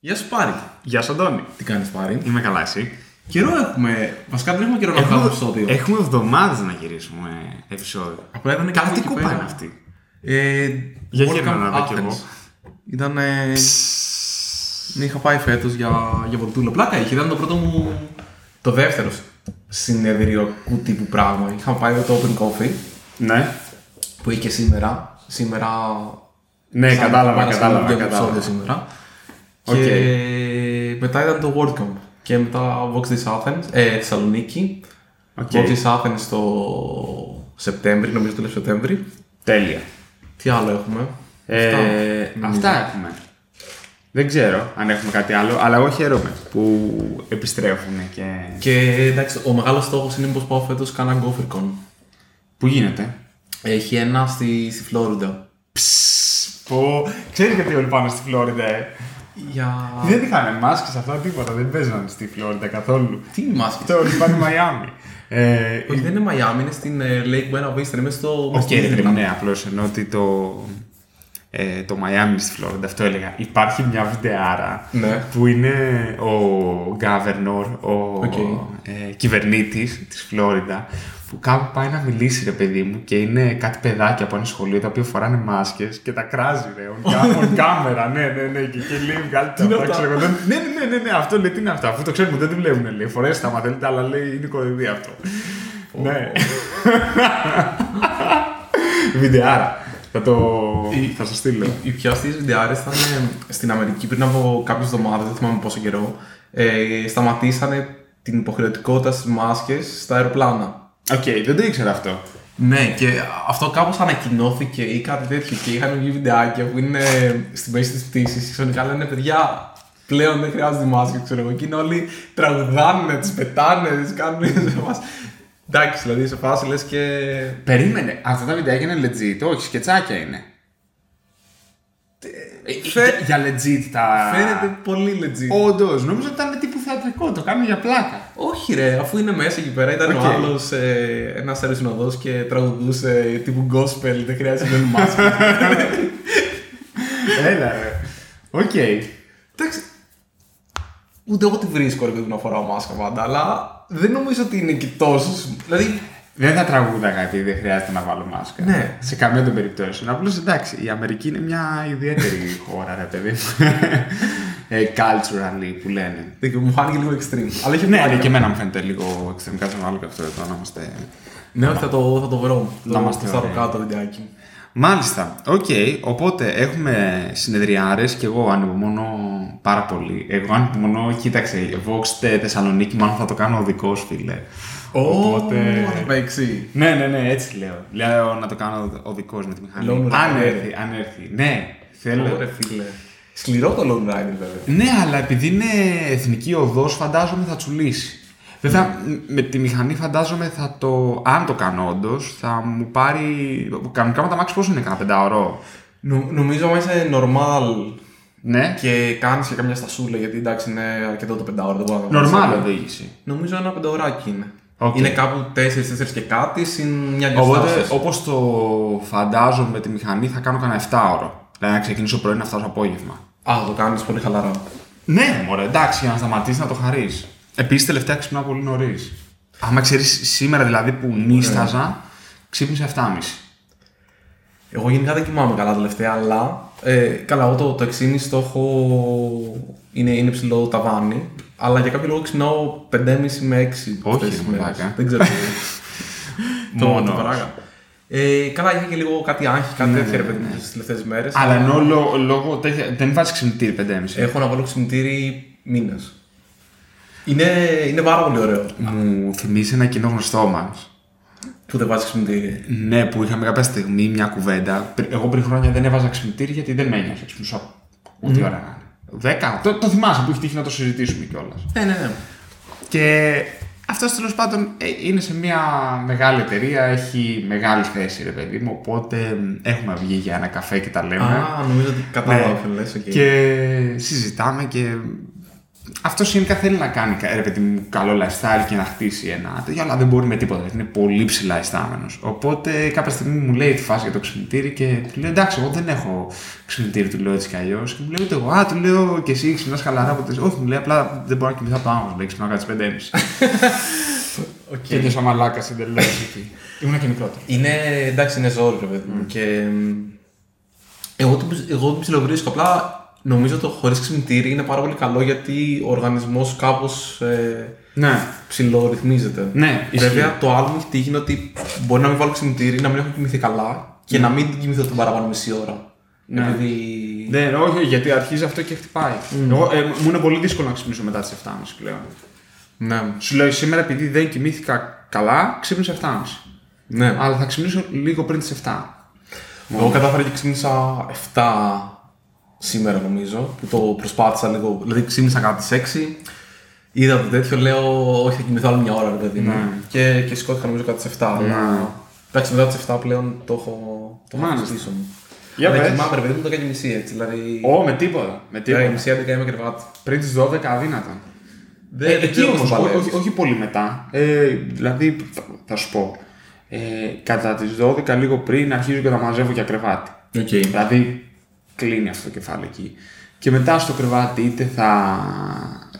Γεια σου Πάρη. Γεια σου, Αντώνη. Τι κάνεις Πάρη; Είμαι καλά, εσύ; Καιρό έχουμε. Βασικά δεν έχουμε καιρό να βγάλουμε επεισόδιο. έχουμε εβδομάδες να γυρίσουμε επεισόδιο. Απλά ήταν Καλά, τι εκεί κούπα πέρα. είναι αυτή. Ε, Για World γύρνα Cup να δω κι Athens. εγώ. Ήταν. Ναι, είχα πάει φέτο για, για βολτούλα. Πλάκα είχε. Ήταν το πρώτο μου. Το δεύτερο συνεδριακού τύπου πράγμα. Είχα πάει το Open Coffee Ναι. που είχε σήμερα. Σήμερα. Ναι, σαν κατάλαβα, Παρασκευή κατάλαβα, βγαίνει κατάλαβα. επεισόδιο σήμερα. Οκ. Και μετά ήταν το World Cup. Και μετά Voxxed Days Athens, ε, Θεσσαλονίκη. Οκ. Voxxed Days Athens το Σεπτέμβρη, νομίζω το Σεπτέμβρη. Τέλεια. Τι άλλο έχουμε; Ε, νομίζω. αυτά έχουμε. Δεν ξέρω αν έχουμε κάτι άλλο, αλλά εγώ χαίρομαι που επιστρέφουν και. Και εντάξει, ο μεγάλος στόχος είναι πως πάω φέτος κάνα GopherCon. Πού γίνεται; Έχει ένα στη, στη Φλόριντα. Που ξέρει γιατί όλοι πάνε στη Φλόριντα, ε. Για. Δεν είχαν μάσκες αυτά τίποτα, δεν παίζανε στη Φλόριντα καθόλου. Τι μάσκες; Και όλοι πάνε Μαϊάμι. Ε, Όχι, δεν είναι Μαϊάμι, είναι στην ε, Lake Buena Vista, είναι μέσα στο. μες Οκ, στη ρε παιδί Disneyland. μου, ναι, απλώς ενώ ότι το. Ε, το Miami στη Φλόριντα, αυτό έλεγα. Υπάρχει μια βιντεάρα Ναι. που είναι ο governor, ο Οκ. ε, κυβερνήτης της Φλόριντα, που κάπου πάει να μιλήσει, ρε παιδί μου, και είναι κάτι παιδάκια από ένα σχολείο τα οποία φοράνε μάσκες και τα κράζει, ρε, on, ca- on camera, ναι, ναι, ναι, και, και λέει, βγάλτε είναι αυτά, αυτά; ξέρω εγώ. Δεν- Ναι, ναι, ναι, ναι, ναι, αυτό λέει, τι είναι αυτό, αφού το ξέρουμε, δεν τη βλέπουν, λέει, φορέστε τα, άμα θέλετε, αλλά λέει, είναι κοροϊδία αυτό. Ναι. Βιντεάρα. Θα το. Η- θα σας στείλω. Οι πιο αστείες βιντεάρες ήταν ε, στην Αμερική πριν από κάποιες εβδομάδες, δεν θυμάμαι πόσο καιρό. Ε, σταματήσανε την υποχρεωτικότητα στις μάσκες στα αεροπλάνα. Οκ, δεν το ήξερα αυτό. Ναι, και αυτό κάπως ανακοινώθηκε ή κάτι τέτοιο και είχαν βγει βιντεάκια που είναι στη μέση της πτήσης και ξαφνικά λένε παιδιά. Πλέον δεν χρειάζεται μάσκες, ξέρω εγώ. Και είναι όλοι τραγουδάνε, τις πετάνε, τις κάνουν σε μας. Εντάξει, δηλαδή σε φάση λες και. Περίμενε. Αυτά τα βιντεάκια είναι legit. Όχι, σκετσάκια είναι. Ε, Φε- Για, για legit τα. Φαίνεται πολύ legit. Όντως, νόμιζα ότι ήταν τύπου θεατρικό. Το κάνουν για πλάκα. Όχι ρε, αφού είναι μέσα εκεί πέρα, ήταν Οκ. ο άλλος ε, ένας αεροσυνοδό και τραγουδούσε τύπου gospel, δεν χρειάζεται να είναι μάσκες. Έλα, ρε. Οκ. Εντάξει. Ούτε εγώ τη βρίσκω ρε παιδί μου, να φοράω μάσκα πάντα, αλλά δεν νομίζω ότι είναι και τόσος. Δηλαδή, Δεν θα τραγούδαγα επειδή δεν χρειάζεται να βάλω μάσκα. Ναι. Σε καμία των περιπτώσεων. Απλώς εντάξει, η Αμερική είναι μια ιδιαίτερη χώρα, ρε παιδί μου. ε, culturally που λένε. δεν- μου φάνηκε λίγο extreme. Αλλά είχε Ναι, πλάκα. ναι, και εμένα μου φαίνεται λίγο εξτρεμικά σαν άλλο και αυτό εδώ να είμαστε. Ναι, όχι, θα το, θα το βρω. Να το, είμαστε ποστάρω ωραίοι. κάτω το βιντεάκι. Μάλιστα. Οκ. Οπότε έχουμε συνεδριάρες και εγώ ανυπομονώ πάρα πολύ. Εγώ ανυπομονώ, κοίταξε, Voxxed Τε- Θεσσαλονίκη, μάλλον θα το κάνω οδικό, φίλε. Οπότε. Θα παίξει. Ναι, ναι, ναι, έτσι λέω. Λέω να το κάνω οδικό με τη μηχανή. Lone αν Rider. έρθει, αν έρθει. Ναι, θέλω. Ωραία, φίλε. Σκληρό το Lone Rider, βέβαια. Ναι, αλλά επειδή είναι εθνική οδός, φαντάζομαι θα τσουλήσει. Βέβαια, μ- με τη μηχανή φαντάζομαι θα το. Αν το κάνω όντως, θα μου πάρει. Κανονικά με τ' αμάξι πόσο είναι, κανένα πενταωρό. Νο- νομίζω άμα είσαι normal Ναι. και κάνεις και καμιά στασούλα, γιατί εντάξει είναι αρκετό το πεντάωρο, δεν μπορώ να το Νορμάλ κάνω. οδήγηση. Νομίζω ένα πενταωράκι είναι. Οκ. Είναι κάπου 4-4 και κάτι συν μια δυο Οπότε, στάσεις. όπως το φαντάζομαι με τη μηχανή, θα κάνω κανένα 7 ώρο. Δηλαδή να ξεκινήσω πρωί να φτάσω απόγευμα. Α, το κάνεις πολύ χαλαρά. Ναι, μωρέ, εντάξει, για να σταματήσεις να το χαρείς. Επίσης, τελευταία ξυπνάω πολύ νωρίς. Άμα ξέρεις, σήμερα δηλαδή που νίσταζα, ξύπνησα 7.30. Εγώ γενικά δεν κοιμάμαι καλά τελευταία, αλλά. Ε, καλά, εγώ το, το 6,5 το έχω. Είναι, είναι ψηλό ταβάνι. Αλλά για κάποιο λόγο ξυπνάω 5,5 με 6 Όχι, αυτές τις ρε μέρες. μαλάκα. Δεν ξέρω. το, Μόνος. το παράγα. Ε, καλά, είχα και λίγο κάτι άγχη, κάτι Ναι, τέτοια ρε ναι, παιδί ναι. μου στι τελευταίες μέρες. Αλλά ενώ λό- λόγω τέτοια. Δεν βάζεις ξυπνητήρι 5.30. Έχω να βάλω ξυπνητήρι μήνες. Είναι, είναι πάρα πολύ ωραίο Μου θυμίζει ένα κοινό γνωστό μας. που δεν βάζεις ξυπνητήρι. Ναι, που είχαμε κάποια στιγμή μια κουβέντα. Πρι- Εγώ πριν χρόνια δεν έβαζα ξυπνητήρι γιατί δεν με ένιωσα. Ξυπνούσα ό,τι ώρα να είναι. Δέκα. Το, το θυμάσαι που έχει τύχει να το συζητήσουμε κιόλας. Ναι, ναι, ναι. Και αυτός τέλος πάντων ε, είναι σε μια μεγάλη εταιρεία, έχει μεγάλη θέση, ρε παιδί μου. Οπότε μ, έχουμε βγει για ένα καφέ και τα λέμε. Α, νομίζω ότι κατάλαβα Ναι. ποιο λες, οκ. Και συζητάμε και αυτό γενικά θέλει να κάνει κα- ρε παιδί μου, καλό lifestyle και να χτίσει ένα τέτοιο, αλλά δεν μπορεί με τίποτα. γιατί Είναι πολύ υψηλά ιστάμενο. Οπότε κάποια στιγμή μου λέει τη φάση για το ξυπνητήρι και του λέω εντάξει, εγώ δεν έχω ξυπνητήρι, του λέω έτσι κι αλλιώς. Και μου λέει ούτε εγώ, Α, του λέω και εσύ ξυπνάς χαλαρά από τις... Όχι, μου λέει απλά δεν μπορώ να κοιμηθώ από το άγχο. Λέει ξυπνάω κάτι 5.30. Οκ. Και τέτοιο μαλάκας εντελώς εκεί. Ήμουν και μικρότερο. Είναι, εντάξει, είναι ζόρι, ρε παιδί μου. Και μ, εγώ, το, εγώ το ψιλοβρίσκω. Απλά νομίζω το χωρίς ξυπνητήρι είναι πάρα πολύ καλό γιατί ο οργανισμός κάπως ε, Ναι, ψιλορυθμίζεται. ναι, ισχύει. Βέβαια, το άλλο μου έχει τύχει είναι ότι μπορεί να μην βάλω ξυπνητήρι, να μην έχω κοιμηθεί καλά και να μην κοιμηθώ την παραπάνω μισή ώρα. Ναι. Επειδή. Ναι, όχι, γιατί αρχίζει αυτό και χτυπάει. Εγώ, ε, μου είναι πολύ δύσκολο να ξυπνήσω μετά τις 7.30 πλέον. Ναι. Σου λέω σήμερα επειδή δεν κοιμήθηκα καλά, ξύπνησα 7.30. ναι. Αλλά θα ξυπνήσω λίγο πριν τις 7. Εγώ κατάφερα και ξύπνησα 7 σήμερα νομίζω, που το προσπάθησα λίγο. Δηλαδή ξύπνησα κάτι στις 6, είδα το τέτοιο, λέω όχι θα κοιμηθώ άλλη μια ώρα ρε παιδί μου. Ναι. Και, και σηκώθηκα νομίζω κάτι στις 7, αλλά εντάξει μετά τις 7 πλέον το έχω, το έχω Μάλιστα. αφήσει πίσω μου. Για Αλλά πες. κοιμάμαι ρε παιδί μου το έκανε μισή έτσι, δηλαδή... Ω, με τίποτα. Με Yeah. τίποτα. Μισή 11 είμαι κρεβάτι. Πριν τις 12 αδύνατα. Δεν, Ε, δεν εκεί ξέρω όμως, πώς παλεύεις. όχι, όχι πολύ μετά. Ε, δηλαδή, θα, θα σου πω. Ε, κατά τις 12 λίγο πριν αρχίζω και τα μαζεύω για κρεβάτι. Οκ. Δηλαδή, κλείνει αυτό το κεφάλι εκεί. Και μετά στο κρεβάτι είτε θα,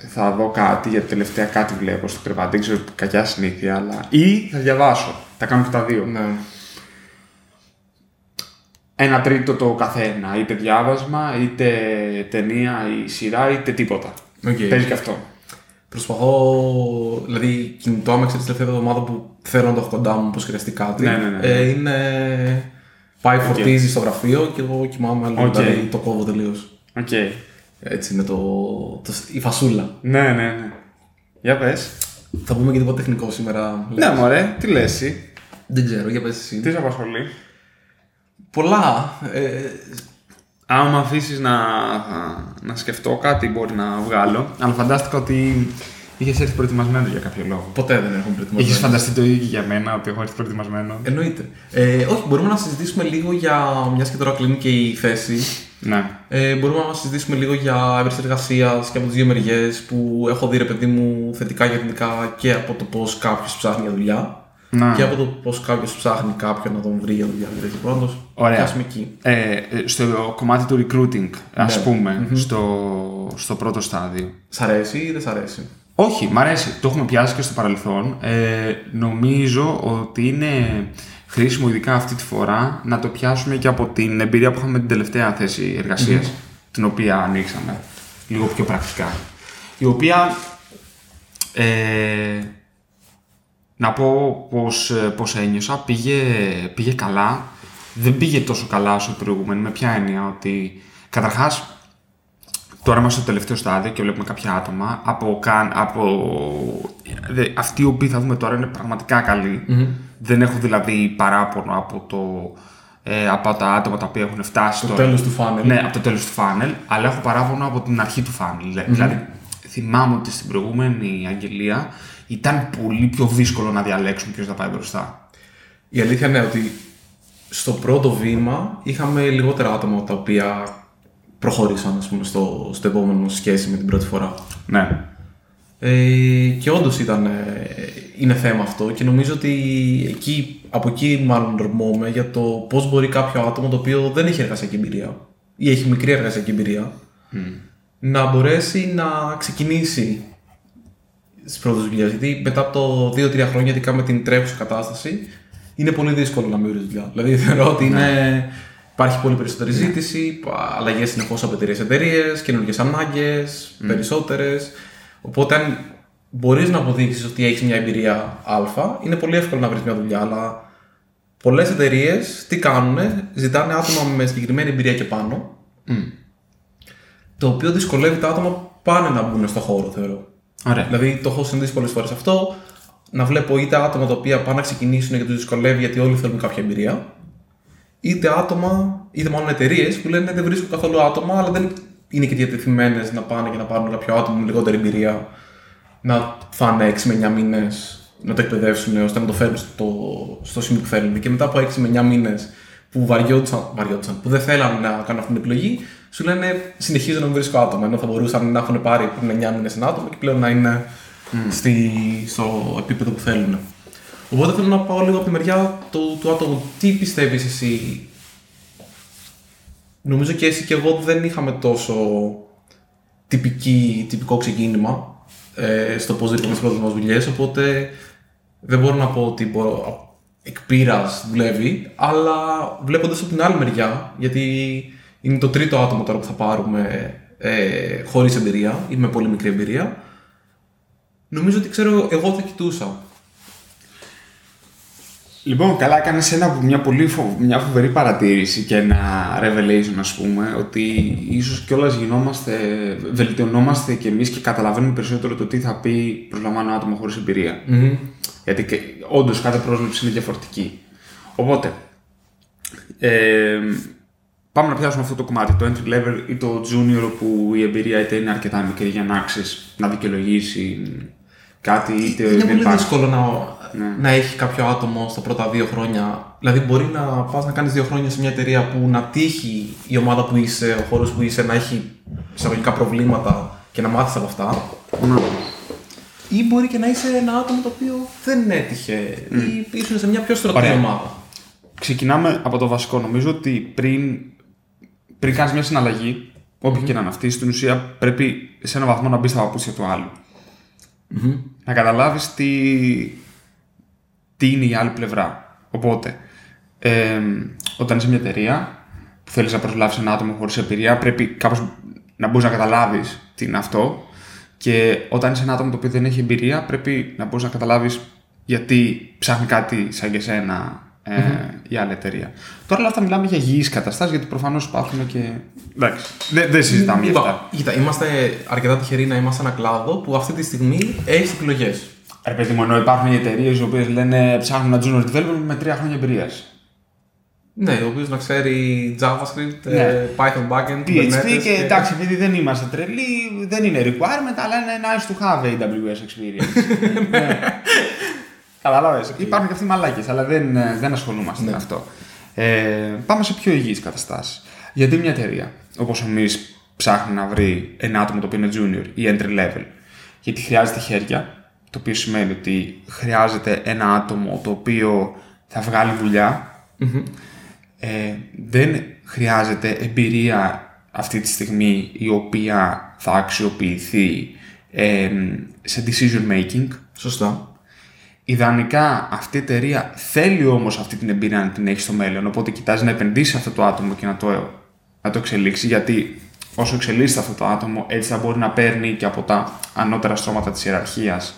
θα δω κάτι, γιατί τελευταία κάτι βλέπω στο κρεβάτι, δεν ξέρω κακιά συνήθεια, αλλά. ή θα διαβάσω. Τα κάνω και τα δύο. Ναι. Ένα τρίτο το καθένα. Είτε διάβασμα, είτε ταινία ή σειρά, είτε τίποτα. Οκ. Παίζει και αυτό. Προσπαθώ, δηλαδή κινητό άμα ξέρεις τελευταία εβδομάδα που θέλω να το έχω κοντά μου πως χρειαστεί κάτι. Ναι, ναι, ναι. Ε, είναι... Πάει, φορτίζει στο γραφείο και εγώ κοιμάμαι, λίγο, Οκ. δηλαδή το κόβω τελείως. Οκ. Έτσι είναι το, το, η φασούλα. Ναι, ναι, ναι. Για πες. Θα πούμε και τίποτα τεχνικό σήμερα. Ναι, μωρέ, τι λες εσύ. Δεν ξέρω, για πες εσύ. Τι σε απασχολεί; Πολλά. Ε, Άμα με αφήσεις να, να σκεφτώ κάτι μπορεί να βγάλω. Αλλά φαντάστηκα ότι είχες έρθει προετοιμασμένο για κάποιο λόγο; ποτέ δεν έχουμε προετοιμασμένο. Είχες φανταστεί το ίδιο για μένα ότι έχω έρθει προετοιμασμένο; Εννοείται. Ε, όχι, μπορούμε να συζητήσουμε λίγο για. μιας και τώρα κλείνει και η θέση. Ναι. Ε, μπορούμε να συζητήσουμε λίγο για έβρεση εργασία και από τις δύο μεριές που έχω δει ρε παιδί μου θετικά και αρνητικά και από το πώς κάποιος ψάχνει για δουλειά Να. και από το πώς κάποιος ψάχνει κάποιον να τον βρει για δουλειά. Δηλαδή, πρώτο, Ωραία. πιάσουμε εκεί. Ε, ε, στο κομμάτι του recruiting, ας πούμε, στο, στο πρώτο στάδιο. Σ' αρέσει ή δεν σ' αρέσει; Όχι, μ' αρέσει. Το έχουμε πιάσει και στο παρελθόν. Ε, νομίζω ότι είναι χρήσιμο, ειδικά αυτή τη φορά, να το πιάσουμε και από την εμπειρία που είχαμε με την τελευταία θέση εργασίας, την οποία ανοίξαμε λίγο πιο πρακτικά. Η οποία, ε, να πω πώς, ε, πώς ένιωσα, πήγε, πήγε καλά. Δεν πήγε τόσο καλά όσο η προηγούμενη. Με ποια έννοια ότι, καταρχάς, Τώρα είμαστε στο τελευταίο στάδιο και βλέπουμε κάποια άτομα από, καν, από δε, αυτοί οι οποίοι θα δούμε τώρα είναι πραγματικά καλοί. Δεν έχω δηλαδή παράπονο από, το, ε, από τα άτομα τα οποία έχουν φτάσει Το τώρα. τέλος του φάνελ. Ναι, από το τέλος του φάνελ, αλλά έχω παράπονο από την αρχή του φάνελ. Δηλαδή, θυμάμαι ότι στην προηγούμενη αγγελία ήταν πολύ πιο δύσκολο να διαλέξουν ποιος θα πάει μπροστά. Η αλήθεια είναι ότι στο πρώτο βήμα είχαμε λιγότερα άτομα τα οποία προχώρησαν ας πούμε, στο, στο επόμενο σχέση με την πρώτη φορά. Ναι. Ε, και όντως ήταν ε, είναι θέμα αυτό και νομίζω ότι εκεί, από εκεί μάλλον ορμόμαι για το πώς μπορεί κάποιο άτομο το οποίο δεν έχει εργασιακή εμπειρία ή έχει μικρή εργασιακή εμπειρία να μπορέσει να ξεκινήσει στις πρώτες δουλειές. Γιατί μετά από το 2-3 χρόνια, ειδικά με την τρέχουσα κατάσταση, είναι πολύ δύσκολο να μην βρει δουλειά. Δηλαδή θεωρώ ότι είναι... υπάρχει πολύ περισσότερη ζήτηση, αλλαγές συνεχώς από εταιρείες εταιρείες, καινούργιες ανάγκες, περισσότερες. Οπότε, αν μπορείς να αποδείξεις ότι έχεις μια εμπειρία Α, είναι πολύ εύκολο να βρεις μια δουλειά. Αλλά πολλές εταιρείες τι κάνουν, ζητάνε άτομα με συγκεκριμένη εμπειρία και πάνω, το οποίο δυσκολεύει τα άτομα που πάνε να μπουν στο χώρο, θεωρώ. Ωραία. Δηλαδή, το έχω συνδέσει πολλές φορές αυτό. Να βλέπω είτε άτομα τα οποία πάνε να ξεκινήσουν γιατί τους δυσκολεύει γιατί όλοι θέλουν κάποια εμπειρία, είτε άτομα, είτε μάλλον εταιρείες που λένε δεν βρίσκω καθόλου άτομα, αλλά δεν είναι και διατεθειμένες να πάνε και να πάρουν κάποιο άτομο με λιγότερη εμπειρία, να φάνε 6 με 9 μήνες να το εκπαιδεύσουν ώστε να το φέρουν στο, στο σημείο που θέλουν. Και μετά από 6 με 9 μήνες που βαριόντουσαν, βαριόντουσαν, που δεν θέλαν να κάνουν αυτή την επιλογή, σου λένε συνεχίζω να μην βρίσκω άτομα. Ενώ θα μπορούσαν να έχουν πάρει πριν 9 μήνες ένα άτομο και πλέον να είναι στη, στο επίπεδο που θέλουν. Οπότε θέλω να πάω λίγο από τη μεριά του, του άτομου. Τι πιστεύεις εσύ; Νομίζω και εσύ και εγώ δεν είχαμε τόσο τυπική, τυπικό ξεκίνημα ε, στο πώς βρίσκουμε τις πρώτες μας δουλειές. Οπότε δεν μπορώ να πω ότι μπορώ, εκ πείρας δουλεύει, αλλά βλέποντας από την άλλη μεριά, γιατί είναι το τρίτο άτομο τώρα που θα πάρουμε ε, χωρίς εμπειρία ή με πολύ μικρή εμπειρία, νομίζω ότι ξέρω εγώ θα κοιτούσα. Λοιπόν, καλά έκανε ένα, μια πολύ φο... μια φοβερή παρατήρηση και ένα revelation, ας πούμε, ότι ίσως κιόλας γινόμαστε, βελτιωνόμαστε κι εμείς και καταλαβαίνουμε περισσότερο το τι θα πει προσλαμβάνω άτομο χωρίς εμπειρία. Mm-hmm. Γιατί όντως κάθε πρόσληψη είναι διαφορετική. Οπότε, ε, πάμε να πιάσουμε αυτό το κομμάτι, το entry level ή το junior που η εμπειρία είτε είναι αρκετά μικρή για να ξέρεις, να δικαιολογήσει κάτι είτε Είναι δεν πολύ υπάρχει. δύσκολο να, Ναι. να έχει κάποιο άτομο στα πρώτα δύο χρόνια. Δηλαδή, μπορεί να πας να κάνεις δύο χρόνια σε μια εταιρεία που να τύχει η ομάδα που είσαι, ο χώρος που είσαι, να έχει εισαγωγικά προβλήματα και να μάθεις από αυτά. Ναι. Ή μπορεί και να είσαι ένα άτομο το οποίο δεν έτυχε ή ήσουν σε μια πιο στρωτή Ωραία. ομάδα. Ξεκινάμε από το βασικό. Νομίζω ότι πριν, πριν κάνεις μια συναλλαγή, όποια και να είναι αυτή, στην ουσία πρέπει σε έναν βαθμό να μπεις στα παπούτσια του άλλου. Να καταλάβεις τι, τι είναι η άλλη πλευρά. Οπότε, ε, όταν είσαι μια εταιρεία που θέλεις να προσλάβεις ένα άτομο χωρίς εμπειρία, πρέπει κάπως να μπορείς να καταλάβεις τι είναι αυτό. Και όταν είσαι ένα άτομο το οποίο δεν έχει εμπειρία, πρέπει να μπορείς να καταλάβεις γιατί ψάχνει κάτι σαν και σένα ε, η άλλη εταιρεία. Τώρα όλα αυτά μιλάμε για υγιείς καταστάσεις, γιατί προφανώς υπάρχουν και. Εντάξει, δεν, δεν συζητάμε για αυτά. Κοίτα, κοίτα, είμαστε αρκετά τυχεροί να είμαστε ένα κλάδο που αυτή τη στιγμή έχει επιλογές. Ρε παιδί μου, ενώ υπάρχουν οι εταιρείες οι οποίες λένε ψάχνουν ένα junior developer με τρία χρόνια εμπειρίας. Ναι, ο οποίος να ξέρει JavaScript, Ναι. ε, Python backend, PHP Kubernetes και εντάξει, επειδή δεν είμαστε τρελοί, δεν είναι requirement, αλλά είναι nice to have AWS experience. ναι. Κατάλαβε. Υπάρχουν και αυτοί οι μαλάκες, αλλά δεν, ε, δεν ασχολούμαστε με αυτό. Ε, πάμε σε πιο υγιείς καταστάσεις. Γιατί μια εταιρεία, όπως εμείς, ψάχνει να βρει ένα άτομο το οποίο είναι junior ή entry level, γιατί χρειάζεται χέρια, το οποίο σημαίνει ότι χρειάζεται ένα άτομο το οποίο θα βγάλει δουλειά, ε, δεν χρειάζεται εμπειρία αυτή τη στιγμή η οποία θα αξιοποιηθεί ε, σε decision making. Σωστά. Ιδανικά αυτή η εταιρεία θέλει όμως αυτή την εμπειρία να την έχει στο μέλλον, οπότε κοιτάζει να επενδύσει σε αυτό το άτομο και να το, να το εξελίξει, γιατί όσο εξελίσσεται αυτό το άτομο, έτσι θα μπορεί να παίρνει και από τα ανώτερα στρώματα της ιεραρχίας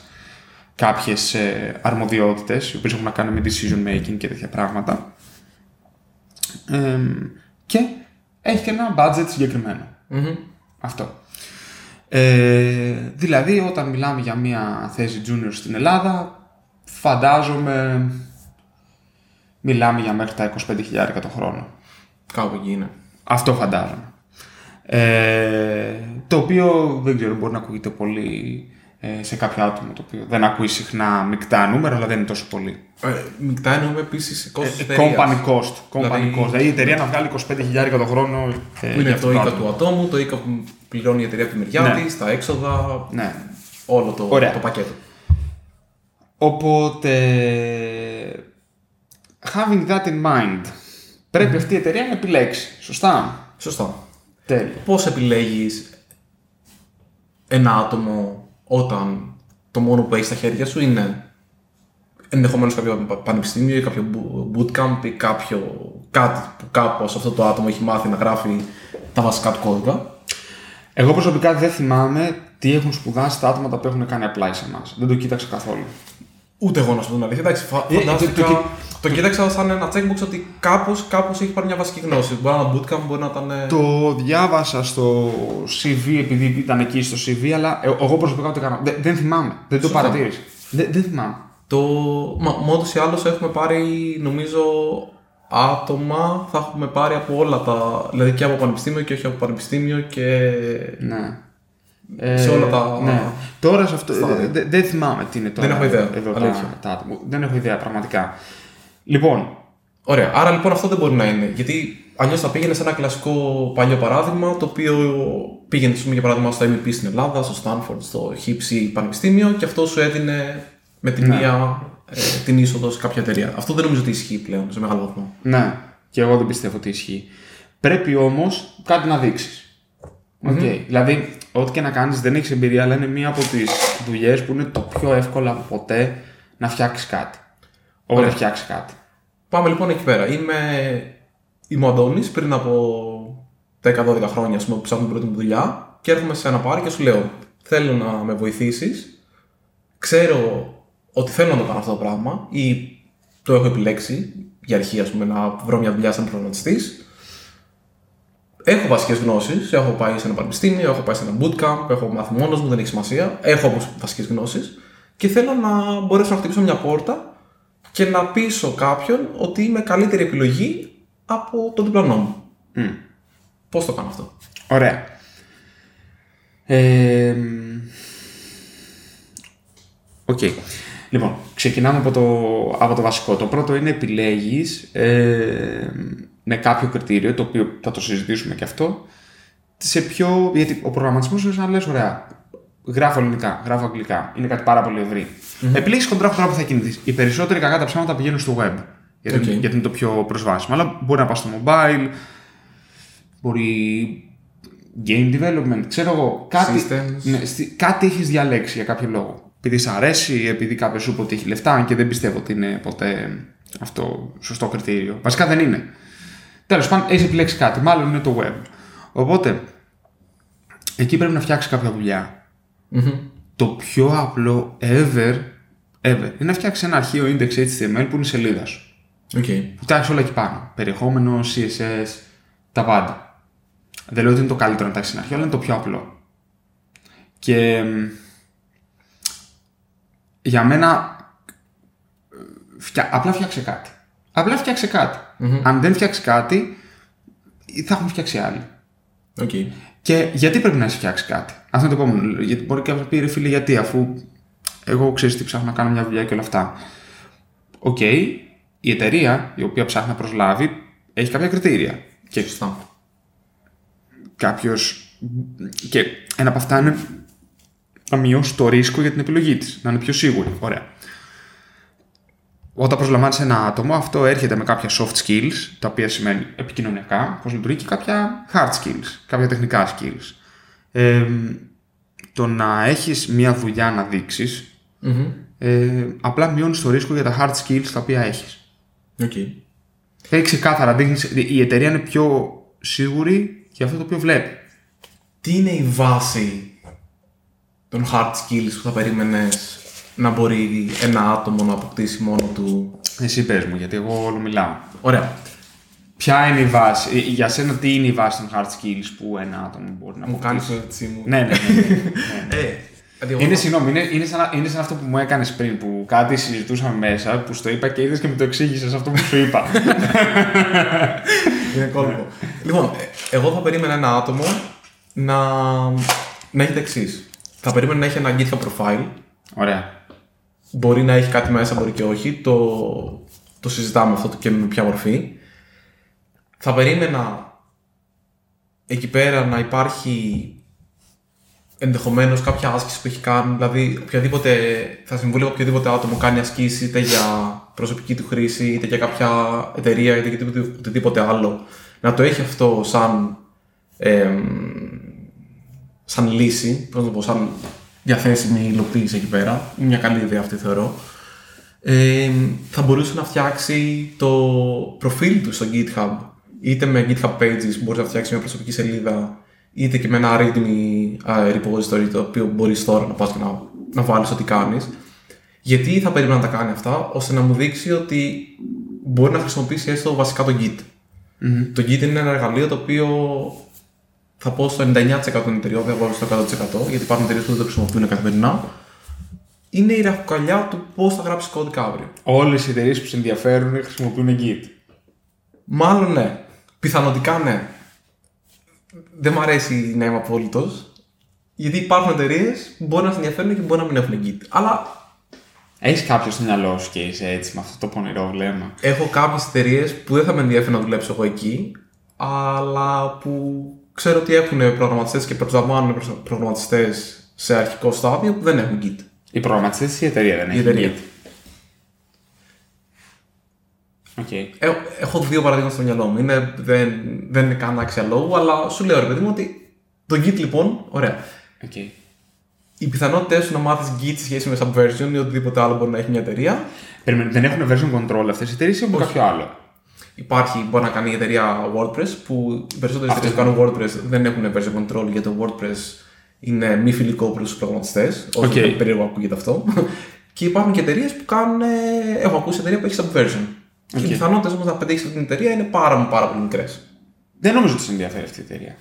κάποιες ε, αρμοδιότητες, οι οποίες έχουν να κάνουν με decision making και τέτοια πράγματα. Ε, και έχει και ένα budget συγκεκριμένο. Μμμ. Αυτό. Ε, δηλαδή, όταν μιλάμε για μια θέση junior στην Ελλάδα, φαντάζομαι μιλάμε για μέχρι τα 25.000 το χρόνο. Κάπου εκεί είναι. Αυτό φαντάζομαι. Ε, το οποίο δεν ξέρω, μπορεί να ακούγεται πολύ ε, σε κάποιο άτομο το οποίο δεν ακούει συχνά μεικτά νούμερα, αλλά δεν είναι τόσο πολύ. Ε, Μικτά εννοούμε επίσης κόστο Ε, company cost. Company Δηλαδή- cost. Δηλαδή η εταιρεία να βγάλει 25.000 το χρόνο. ε, Που είναι για το αυτό οίκα άτομο. του ατόμου, το οίκα που πληρώνει η εταιρεία από τη μεριά Ναι. της, τα έξοδα, Ναι. όλο το, Ωραία. το πακέτο. Οπότε, having that in mind, πρέπει αυτή η εταιρεία να επιλέξει. Σωστά. Σωστά. Τέλεια. Πώς επιλέγεις ένα άτομο όταν το μόνο που έχεις στα χέρια σου είναι ενδεχομένως κάποιο πα- πανεπιστήμιο ή κάποιο bo- bootcamp ή κάποιο κάτι που κάπως αυτό το άτομο έχει μάθει να γράφει τα βασικά του κώδικα. Εγώ προσωπικά δεν θυμάμαι τι έχουν σπουδάσει τα άτομα τα οποία έχουν κάνει apply σε εμάς. Δεν το κοίταξα καθόλου. Ούτε εγώ να σου πω την αλήθεια. Εντάξει, φα- Ε, φαντάστηκα. το- το- Το κοίταξα σαν ένα checkbox ότι κάπως κάπως έχει πάρει μια βασική γνώση. Μπορεί να είναι ένα bootcamp, μπορεί να ήταν. ε, Το διάβασα στο CV επειδή ήταν εκεί στο CV, αλλά ε, εγώ προσωπικά ούτε έκανα. Δεν, δεν θυμάμαι. Δεν το Σωστά. παρατήρησα. Δεν, δεν θυμάμαι. Το. Μα, μα ούτως ή άλλως έχουμε πάρει, νομίζω, άτομα θα έχουμε πάρει από όλα τα. Δηλαδή και από πανεπιστήμιο και όχι από πανεπιστήμιο και. Ναι. Σε όλα τα- Ναι. Τώρα σε αυτό. στάδια. ε, δε- Δεν θυμάμαι τι είναι τώρα. Δεν έχω ιδέα, Εδώ, αλήθεια. τα, τα άτομα. Δεν έχω ιδέα πραγματικά. Λοιπόν, Ωραία. Άρα λοιπόν αυτό δεν μπορεί να είναι. Γιατί αλλιώς θα πήγαινε σε ένα κλασικό παλιό παράδειγμα, το οποίο πήγαινε, πούμε, για παράδειγμα, στο MEP στην Ελλάδα, στο Stanford, στο HIPSI Πανεπιστήμιο και αυτό σου έδινε με τη Ναι. μία ε, την είσοδο σε κάποια εταιρεία. Αυτό δεν νομίζω ότι ισχύει πλέον σε μεγάλο βαθμό. Ναι, και εγώ δεν πιστεύω ότι ισχύει. Πρέπει όμως κάτι να δείξεις. Οκ. Δηλαδή, ό,τι και να κάνεις δεν έχεις εμπειρία, αλλά είναι μία από τις δουλειές που είναι το πιο εύκολο από ποτέ να φτιάξεις κάτι. Όχι να φτιάξεις κάτι. Πάμε λοιπόν εκεί πέρα. Είμαι, είμαι ο Αντώνης πριν από 10-12 χρόνια ας πούμε, που ψάχνω την πρώτη μου δουλειά και έρχομαι σε ένα πάρει και σου λέω θέλω να με βοηθήσεις ξέρω ότι θέλω να το κάνω αυτό το πράγμα ή το έχω επιλέξει για αρχή ας πούμε να βρω μια δουλειά σαν προγραμματιστής Έχω βασικές γνώσεις. Έχω πάει σε ένα πανεπιστήμιο, έχω πάει σε ένα bootcamp, έχω μάθει μόνος μου, δεν έχει σημασία. Έχω όμως βασικές γνώσεις και θέλω να μπορέσω να χτυπήσω μια πόρτα και να πείσω κάποιον ότι είμαι καλύτερη επιλογή από τον διπλανό μου. Μμ. Πώς το κάνω αυτό; Ωραία. Ε, μ, Οκ. Λοιπόν, ξεκινάμε από το, από το βασικό. Το πρώτο είναι επιλέγεις ε, με κάποιο κριτήριο, το οποίο θα το συζητήσουμε και αυτό, σε πιο... Γιατί ο προγραμματισμός είναι σαν να λες, ωραία, γράφω ελληνικά, γράφω αγγλικά, είναι κάτι πάρα πολύ ευρύ. Επιλέγεις χοντρά χοντρά που θα κινηθείς. Οι περισσότεροι κακά τα ψέματα πηγαίνουν στο web, γιατί, Οκ. γιατί είναι το πιο προσβάσιμο. Αλλά μπορεί να πας στο mobile, μπορεί game development, ξέρω εγώ, κάτι, Systems. ναι, στη- κάτι έχεις διαλέξει για κάποιο λόγο. Επειδή σ' αρέσει, επειδή κάποιος σου είπε ότι έχει λεφτά, αν και δεν πιστεύω ότι είναι ποτέ αυτό σωστό κριτήριο. Βασικά δεν είναι. Τέλος πάντων, έχεις επιλέξει κάτι, μάλλον είναι το web. Οπότε, εκεί πρέπει να φτιάξει κάποια δουλειά. Το πιο απλό ever, ever, είναι να φτιάξεις ένα αρχείο index HTML που είναι η σελίδα σου. Οκ. Που τα έχεις όλα εκεί πάνω. Περιεχόμενο, CSS, τα πάντα. Δεν λέω ότι είναι το καλύτερο να τα έχεις ένα αρχείο, αλλά είναι το πιο απλό. Και μ, για μένα ε, φτια... απλά φτιάξε κάτι. Απλά φτιάξε κάτι. Αν δεν φτιάξει κάτι, θα έχουν φτιάξει άλλοι. Οκ. Και γιατί πρέπει να έχει φτιάξει κάτι; Αυτό είναι το επόμενο. Γιατί μπορεί κάποιος να πει ρε φίλε, γιατί αφού εγώ ξέρεις τι ψάχνω να κάνω μια δουλειά και όλα αυτά. Οκ, η εταιρεία η οποία ψάχνει να προσλάβει έχει κάποια κριτήρια. Και Σωστά. κάποιο. Και ένα από αυτά είναι να μειώσει το ρίσκο για την επιλογή της. Να είναι πιο σίγουρη. Ωραία. Όταν προσλαμβάνεις ένα άτομο, αυτό έρχεται με κάποια soft skills, τα οποία σημαίνει επικοινωνιακά, πώς λειτουργεί, και κάποια hard skills, κάποια τεχνικά skills. Ε, το να έχεις μία δουλειά να δείξεις, ε, απλά μειώνεις το ρίσκο για τα hard skills τα οποία έχεις. Οκ. Έχει ξεκάθαρα, δείχνεις, η εταιρεία είναι πιο σίγουρη για αυτό το οποίο βλέπει. Τι είναι η βάση των hard skills που θα περίμενες να μπορεί ένα άτομο να αποκτήσει μόνο του. Εσύ πες μου, γιατί εγώ όλο μιλάω. Ωραία. Ποια είναι η βάση, ε, για σένα τι είναι η βάση των hard skills που ένα άτομο μπορεί να Μου αποκτήσει; κάνεις έτσι μου. Ναι, ναι, ναι. ναι, ναι. Ε, δηλαδή εγώ- Είναι, συγγνώμη, είναι, είναι, σαν, είναι σαν αυτό που μου έκανες πριν, που κάτι συζητούσαμε μέσα, που στο είπα και είδες και μου το εξήγησες αυτό που σου είπα. Είναι κόλπο. λοιπόν, ε, εγώ θα περίμενα ένα άτομο να, να έχει τα εξής. Θα περίμενα να έχει ένα GitHub profile. Ωραία. Μπορεί να έχει κάτι μέσα, μπορεί και όχι. Το, το συζητάμε αυτό και με ποια μορφή. Θα περίμενα εκεί πέρα να υπάρχει ενδεχομένως κάποια άσκηση που έχει κάνει. Δηλαδή, οποιαδήποτε, θα συμβούλευα οποιοδήποτε άτομο κάνει ασκήσεις είτε για προσωπική του χρήση, είτε για κάποια εταιρεία, είτε για οτιδήποτε- οτιδήποτε άλλο. Να το έχει αυτό σαν, εμ, σαν λύση, πώς να το πω, σαν διαθέσιμη υλοποίηση εκεί πέρα. Είναι μια καλή ιδέα αυτή θεωρώ. Ε, θα μπορούσε να φτιάξει το προφίλ του στο GitHub είτε με GitHub Pages που μπορείς να φτιάξεις μια προσωπική σελίδα είτε και με ένα README α, repository το οποίο μπορείς τώρα να πας και να, να βάλεις ό,τι κάνεις γιατί θα περίμενα να τα κάνει αυτά ώστε να μου δείξει ότι μπορεί να χρησιμοποιήσει έστω βασικά το Git. Το Git είναι ένα εργαλείο το οποίο θα πω στο 99% των εταιριών, δεν θα πω στο 100% γιατί υπάρχουν εταιρείες που δεν το χρησιμοποιούν καθημερινά. Είναι η ραχοκαλιά του πώς θα γράψεις κώδικα αύριο. Όλες οι εταιρείες που σε ενδιαφέρουν χρησιμοποιούν Git. Μάλλον ναι. Πιθανοτικά ναι. Δεν μου αρέσει να είμαι απόλυτος. Γιατί υπάρχουν εταιρείες που μπορεί να σε ενδιαφέρουν και μπορεί να μην έχουν Git. Αλλά Έχεις κάποιο στο μυαλό σου και είσαι έτσι με αυτό το πονηρό βλέμμα; Έχω κάποιες εταιρείες που δεν θα με ενδιαφέρει να δουλέψω εγώ εκεί, αλλά που ξέρω ότι έχουν προγραμματιστές και προσλαμβάνουν προγραμματιστές σε αρχικό στάδιο που δεν έχουν Git. Οι προγραμματιστές ή η εταιρεία δεν Η έχει. εταιρεία. Git? Οκ. Έχω, έχω δύο παραδείγματα στο μυαλό μου. Είναι, δεν, δεν είναι καν άξια λόγου, αλλά σου λέω ρε παιδί μου ότι το Git λοιπόν, ωραία. Οκ. Οι πιθανότητες σου να μάθεις Git σε σχέση με Subversion ή οτιδήποτε άλλο μπορεί να έχει μια εταιρεία. Περιμένε, Δεν έχουν version control αυτές οι εταιρείες ή έχουν κάποιο άλλο; Υπάρχει, μπορεί να κάνει η εταιρεία WordPress, που οι περισσότερες Αυτό. εταιρείες που κάνουν WordPress δεν έχουν version control γιατί το WordPress είναι μη φιλικό προς τους προγραμματιστές. Όσο Οκ. περίεργο ακούγεται αυτό. και υπάρχουν και εταιρείες που κάνουν. ε, Έχω ακούσει εταιρεία που έχει Subversion. Και οι Οκ. πιθανότητες όμως να πετύχεις αυτή την εταιρεία είναι πάρα, μα πάρα πολύ μικρές. Δεν νομίζω ότι σε ενδιαφέρει αυτή η εταιρεία.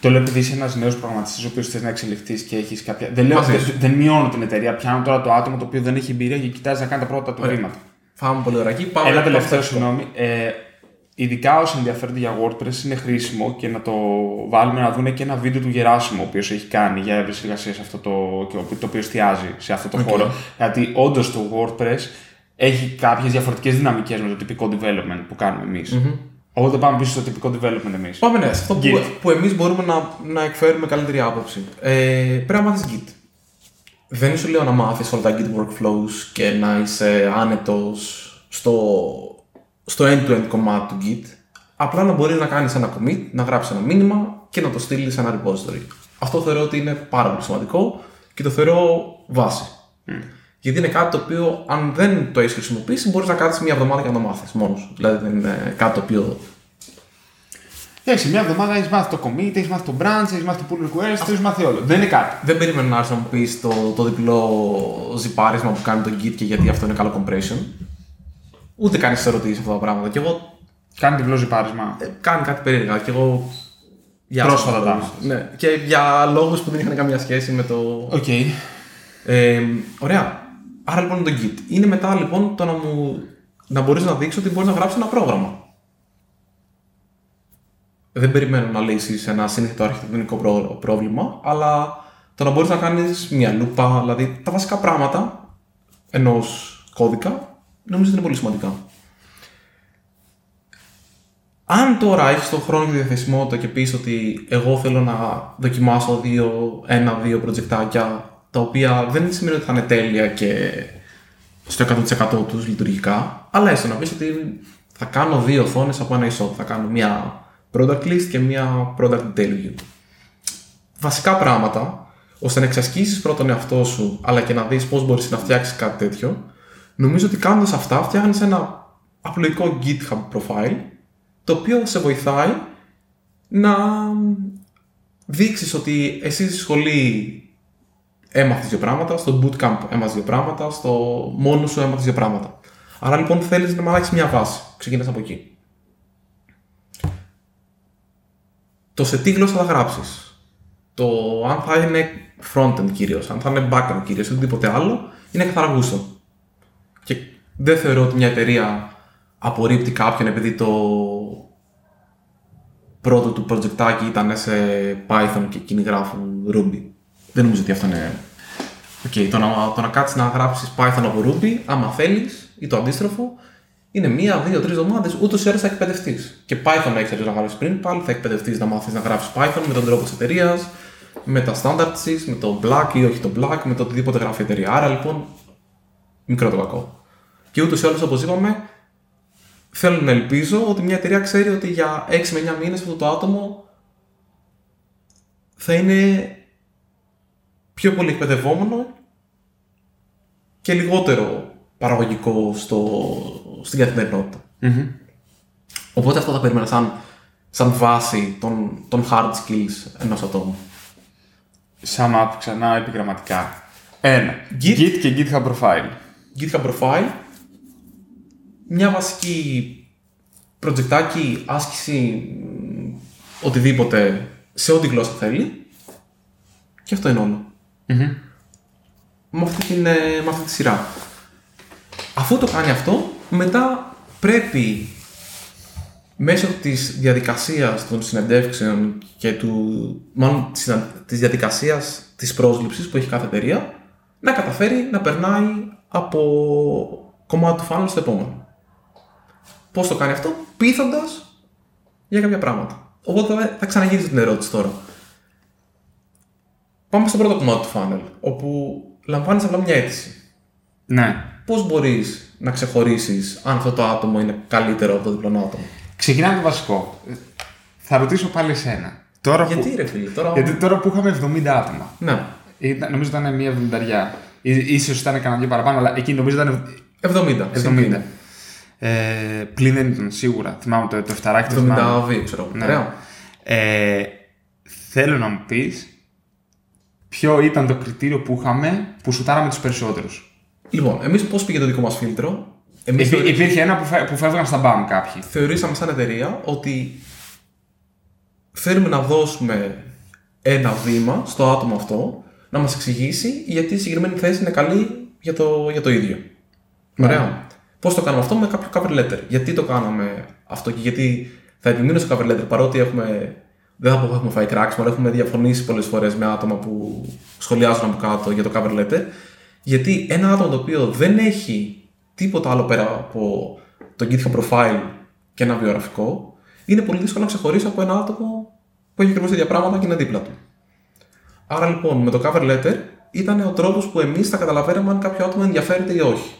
Το λέω επειδή είσαι ένας νέος προγραμματιστής ο οποίος θες να εξελιχθείς και έχεις κάποια. Δεν, λέω, Μαζί δεν, σου. δεν μειώνω την εταιρεία. Πιάνω τώρα το άτομο το οποίο δεν έχει εμπειρία και κοιτάζει να κάνει τα πρώτα του Ωραία. βήματα. Πάμε πολύ ωραία εκεί. Πάμε Ένα στο τελευταίο, αυτό. συγγνώμη. Ε, ειδικά όσοι ενδιαφέρονται για WordPress είναι χρήσιμο και να το βάλουμε να δουν και ένα βίντεο του Γεράσιμου, ο οποίος έχει κάνει για εύρεση εργασίας σε αυτό το, και ο- το οποίο εστιάζει σε αυτό το Οκ. χώρο. Γιατί όντως το WordPress έχει κάποιες διαφορετικές δυναμικές με το τυπικό development που κάνουμε εμείς. Οπότε πάμε πίσω στο τυπικό development εμείς. Πάμε ναι, σε αυτό που, Git. που εμείς μπορούμε να, να εκφέρουμε καλύτερη άποψη. Ε, πρέπει να μάθεις Git. Δεν σου λέω να μάθεις όλα τα Git workflows και να είσαι άνετος στο, στο end-to-end κομμάτι του Git. Απλά να μπορείς να κάνεις ένα commit, να γράψεις ένα μήνυμα και να το στείλεις σε ένα repository. Αυτό θεωρώ ότι είναι πάρα πολύ σημαντικό και το θεωρώ βάση. Γιατί είναι κάτι το οποίο, αν δεν το έχεις χρησιμοποιήσει, μπορείς να κάτσει μια εβδομάδα και να το μάθεις μόνος σου. Δηλαδή δεν είναι κάτι το οποίο Εντάξει, μια εβδομάδα έχεις μάθει το commit, έχεις μάθει το branch, έχεις μάθει το pull request, το έχεις μάθει όλο. Δεν είναι κάτι. Δεν περίμενα να έρθει να μου πεις το, το διπλό ζυπάρισμα που κάνει το Git και γιατί αυτό είναι καλό compression. Ούτε κάνει ερωτήσει αυτά τα πράγματα. Και εγώ Κάνει διπλό ζυπάρισμα. ε, κάνει κάτι περίεργα. Και εγώ. Για άσχετους Πρόσφατα τα λόγους. Ναι, και για λόγους που δεν είχαν καμία σχέση με το. Οκ. Ε, ωραία. Άρα λοιπόν το Git. Είναι μετά λοιπόν το να μου. να μπορείς να δείξεις ότι μπορείς να γράψεις ένα πρόγραμμα. Δεν περιμένω να λύσεις ένα σύνθετο αρχιτεκτονικό πρό- πρόβλημα, αλλά το να μπορείς να κάνεις μια λούπα, δηλαδή τα βασικά πράγματα ενός κώδικα, νομίζω ότι είναι πολύ σημαντικά. Αν τώρα έχεις τον χρόνο και τη διαθεσιμότητα και πεις ότι εγώ θέλω να δοκιμάσω δύο, ένα-δύο προτζεκτάκια τα οποία δεν σημαίνει ότι θα είναι τέλεια και στο 100% τους λειτουργικά, αλλά έστω να πεις ότι θα κάνω δύο οθόνες από ένα e-shop. Θα κάνω μια product list και μια product detail view. Βασικά πράγματα, ώστε να εξασκήσεις πρώτα τον εαυτό σου, αλλά και να δεις πώς μπορείς να φτιάξεις κάτι τέτοιο, νομίζω ότι κάνοντας αυτά φτιάχνεις ένα απλοϊκό GitHub profile, το οποίο σε βοηθάει να δείξεις ότι εσύ στη σχολή έμαθες δύο πράγματα, στο bootcamp έμαθες δύο πράγματα, στο μόνο σου έμαθες δύο πράγματα. Άρα λοιπόν θέλεις να αλλάξεις μια βάση. Ξεκινάς από εκεί. Το σε τι γλώσσα θα γράψεις; Το αν θα είναι frontend κυρίως, αν θα είναι backend κυρίως ή οτιδήποτε άλλο, είναι καθαρά γούστο. Και δεν θεωρώ ότι μια εταιρεία απορρίπτει κάποιον επειδή το πρώτο του projectάκι ήταν σε Python και εκείνοι γράφουν Ruby. Δεν νομίζω ότι αυτό είναι. Οκ, το να, το να κάτσεις να γράψεις Python από Ruby, άμα θέλεις, ή το αντίστροφο, είναι μία, δύο, τρεις εβδομάδες, ούτως ή άλλως θα εκπαιδευτείς. Και Python να έχει να γράψεις πριν, πάλι θα εκπαιδευτείς να μάθεις να γράψεις Python με τον τρόπο της εταιρείας, με τα standards της, με το black ή όχι το black, με το οτιδήποτε γράφει η εταιρεία. Άρα λοιπόν, μικρό το κακό. Και ούτως ή άλλως, όπως είπαμε, θέλω να ελπίζω ότι μια εταιρεία ξέρει ότι για 6 με 9 μήνες αυτό το άτομο θα είναι πιο πολύ εκπαιδευόμενο και λιγότερο παραγωγικό στο, στην καθημερινότητα. Οπότε αυτό θα περίμενα σαν, σαν βάση των, των hard skills ενός ατόμου. Sum up ξανά επιγραμματικά. Ένα. Git. Git και GitHub profile. GitHub profile, μια βασική προτζεκτάκι, άσκηση, μ, οτιδήποτε, σε ό,τι γλώσσα θέλει. Και αυτό είναι όλο. Με, αυτή την, ε, με αυτή τη σειρά. Αφού το κάνει αυτό, μετά πρέπει μέσω της διαδικασίας των συνεντεύξεων και του, μάλλον της, συνα- της διαδικασίας της πρόσληψης που έχει κάθε εταιρεία, να καταφέρει να περνάει από κομμάτι του funnel στο επόμενο. Πώς το κάνει αυτό, πείθοντας για κάποια πράγματα. Οπότε θα- θα ξαναγυρίσω την ερώτηση τώρα. Πάμε στο πρώτο κομμάτι του funnel, όπου λαμβάνεις απλά μια αίτηση. Ναι. Πώς μπορείς να ξεχωρίσεις αν αυτό το άτομο είναι καλύτερο από το διπλανό άτομο; Ξεκινάμε το βασικό. Ε, Θα ρωτήσω πάλι εσένα. Τώρα Γιατί που... ρε φίλε, τώρα. Γιατί τώρα που είχαμε 70 άτομα. Ναι, Ήταν, νομίζω ήταν μια εβδομηνταριά. Ή- Ίσως ήταν κανένα δύο παραπάνω, αλλά εκεί νομίζω ήταν 70. 70. Ε, πλην δεν ήταν σίγουρα. Θυμάμαι το, το φταράκι το θυμάμαι. 72, ξέρω εγώ. Ναι. Ωραία. Ε, θέλω να μου πεις ποιο ήταν το κριτήριο που είχαμε που σουτάραμε τους περισσότερους. Λοιπόν, εμείς πώς πήγε το δικό μας φίλτρο; Εμείς Υπήρχε ένα που, φε, που φεύγαν στα μπαμ κάποιοι. θεωρήσαμε σαν εταιρεία ότι θέλουμε να δώσουμε ένα βήμα στο άτομο αυτό να μας εξηγήσει γιατί η συγκεκριμένη θέση είναι καλή για το, για το ίδιο. Ωραία. Πώς το κάναμε αυτό; Με κάποιο cover letter. Γιατί το κάναμε αυτό και γιατί θα επιμείνω στο cover letter παρότι έχουμε, δεν θα πω ότι έχουμε φάει κράξιμο, αλλά έχουμε διαφωνήσει πολλές φορές με άτομα που σχολιάζουν από κάτω για το cover letter. Γιατί ένα άτομο το οποίο δεν έχει τίποτα άλλο πέρα από το GitHub profile και ένα βιογραφικό, είναι πολύ δύσκολο να ξεχωρίσει από ένα άτομο που έχει ακριβώς ίδια πράγματα και είναι δίπλα του. Άρα λοιπόν με το cover letter ήταν ο τρόπος που εμείς θα καταλαβαίναμε αν κάποιο άτομο ενδιαφέρεται ή όχι.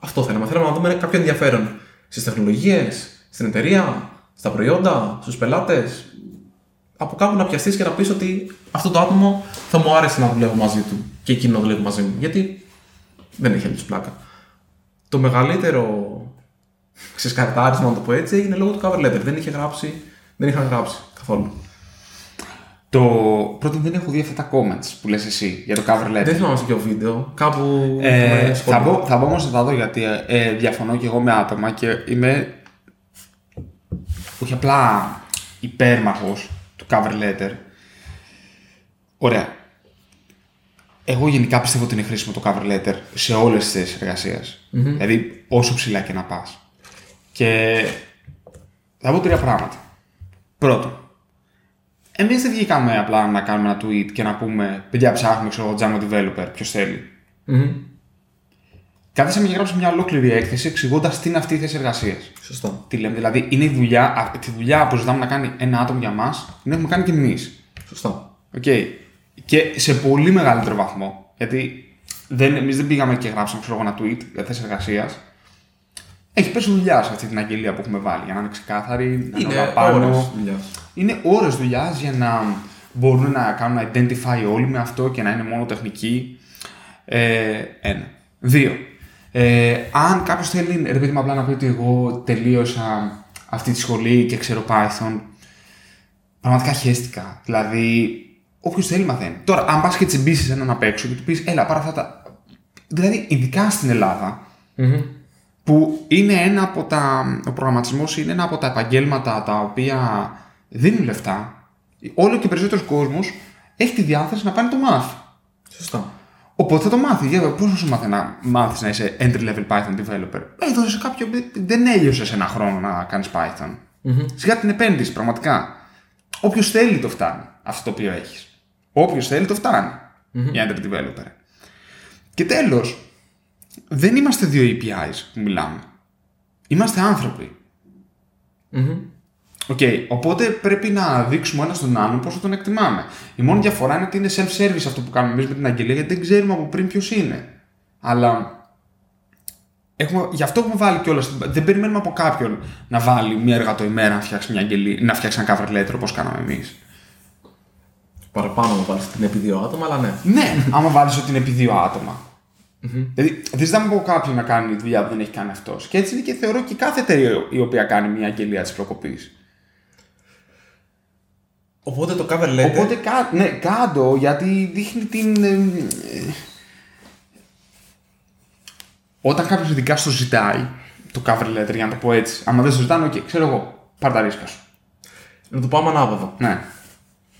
Αυτό θέλαμε. Θέλαμε να δούμε κάποιο ενδιαφέρον στις τεχνολογίες, στην εταιρεία, στα προϊόντα, στους πελάτες. Από κάπου να πιαστείς και να πεις ότι αυτό το άτομο θα μου άρεσε να δουλεύω μαζί του και εκείνο να δουλεύει μαζί μου. Γιατί δεν έχει άλλη πλάκα. Το μεγαλύτερο ξεσκαρτάρισμα, να το πω έτσι, είναι λόγω του cover letter. Δεν είχε γράψει, δεν είχαν γράψει καθόλου. Το πρώτον δεν έχω δει αυτά τα comments που λες εσύ για το cover letter. Δεν θυμάμαι σε ποιο βίντεο. Κάπου. Ε, είχαμε θα, σχόλιο. μπω, θα μπω όμως να τα δω γιατί ε, ε, διαφωνώ και εγώ με άτομα και είμαι όχι απλά υπέρμαχος του cover letter. Ωραία. Εγώ γενικά πιστεύω ότι είναι χρήσιμο το cover letter σε όλες τις θέσεις εργασίας. Δηλαδή όσο ψηλά και να πας. Και θα πω τρία πράγματα. Πρώτον, εμείς δεν βγήκαμε απλά να κάνουμε ένα tweet και να πούμε παιδιά ψάχνουμε ξέρω εγώ Django developer, ποιος θέλει. Μμμ. Κάθισαμε και γράψαμε μια ολόκληρη έκθεση εξηγώντας τι είναι αυτή η θέση εργασίας. Σωστά. Τι λέμε, δηλαδή είναι η δουλειά, α, τη δουλειά που ζητάμε να κάνει ένα άτομο για μας, την έχουμε κάνει και εμείς. Σωστά. Okay. Και σε πολύ μεγαλύτερο βαθμό. Γιατί δεν, εμείς δεν πήγαμε και γράψαμε ξέρω, εγώ, ένα tweet για θέση εργασίας. Έχει πέσει δουλειά σε αυτή την αγγελία που έχουμε βάλει για να είναι ξεκάθαρη, να είναι όλα Είναι πάνω. ώρες δουλειάς. Είναι ώρες δουλειάς για να μπορούν να κάνουν identify όλοι με αυτό και να είναι μόνο τεχνικοί. Ε, ένα. Δύο. Ε, αν κάποιος θέλει, ρε παιδί μου, απλά να πει ότι εγώ τελείωσα αυτή τη σχολή και ξέρω Python, πραγματικά χαίστηκα. Δηλαδή, όποιος θέλει μαθαίνει. Τώρα, αν πας και τσιμπήσεις έναν απ' έξω και του πεις, Έλα, πάρε αυτά τα. Δηλαδή, ειδικά στην Ελλάδα, Μμμ. που είναι ένα από τα. Ο προγραμματισμός είναι ένα από τα επαγγέλματα τα οποία δίνουν λεφτά. Όλο και περισσότερος κόσμος έχει τη διάθεση να πάει να το μάθει. Σωστά. Οπότε θα το μάθεις. Για πώς θα σου μάθει να μάθεις να είσαι entry level Python developer; Έδωσε κάποιο. Δεν έλειωσες ένα χρόνο να κάνεις Python. Σιγά την επένδυση, πραγματικά. Όποιος θέλει το φτάνει αυτό το οποίο έχεις. Όποιος θέλει το φτάνει για entry developer. Και τέλος, δεν είμαστε δύο APIs που μιλάμε. Είμαστε άνθρωποι. Μμμ. Οκ, οπότε πρέπει να δείξουμε ένα στον άλλον πόσο τον εκτιμάμε. Η μόνη διαφορά είναι ότι είναι self-service αυτό που κάνουμε εμείς με την αγγελία, γιατί δεν ξέρουμε από πριν ποιος είναι. Αλλά έχουμε, γι' αυτό έχουμε βάλει κιόλας. Δεν περιμένουμε από κάποιον να βάλει μία εργατοημέρα να φτιάξει, μια αγγελία, να φτιάξει ένα cover letter όπως κάναμε εμείς. Παραπάνω να βάλεις την επί δύο άτομα, αλλά ναι. ναι, άμα βάλεις ότι είναι επί δύο άτομα. Δηλαδή, δεν ζητάμε από κάποιον να κάνει δουλειά που δεν έχει κάνει αυτός. Και έτσι είναι και θεωρώ και κάθε εταιρεία η οποία κάνει μια αγγελία της προκοπής. Οπότε το cover letter. Οπότε κα, ναι, κάντο γιατί δείχνει την. ε, ε, όταν κάποιος ειδικά στο ζητάει το cover letter, για να το πω έτσι, άμα δεν στο ζητάνε, οκ, ξέρω εγώ, πάρ τα ρίσκα σου. Να το πάμε ανάποδα. Ναι,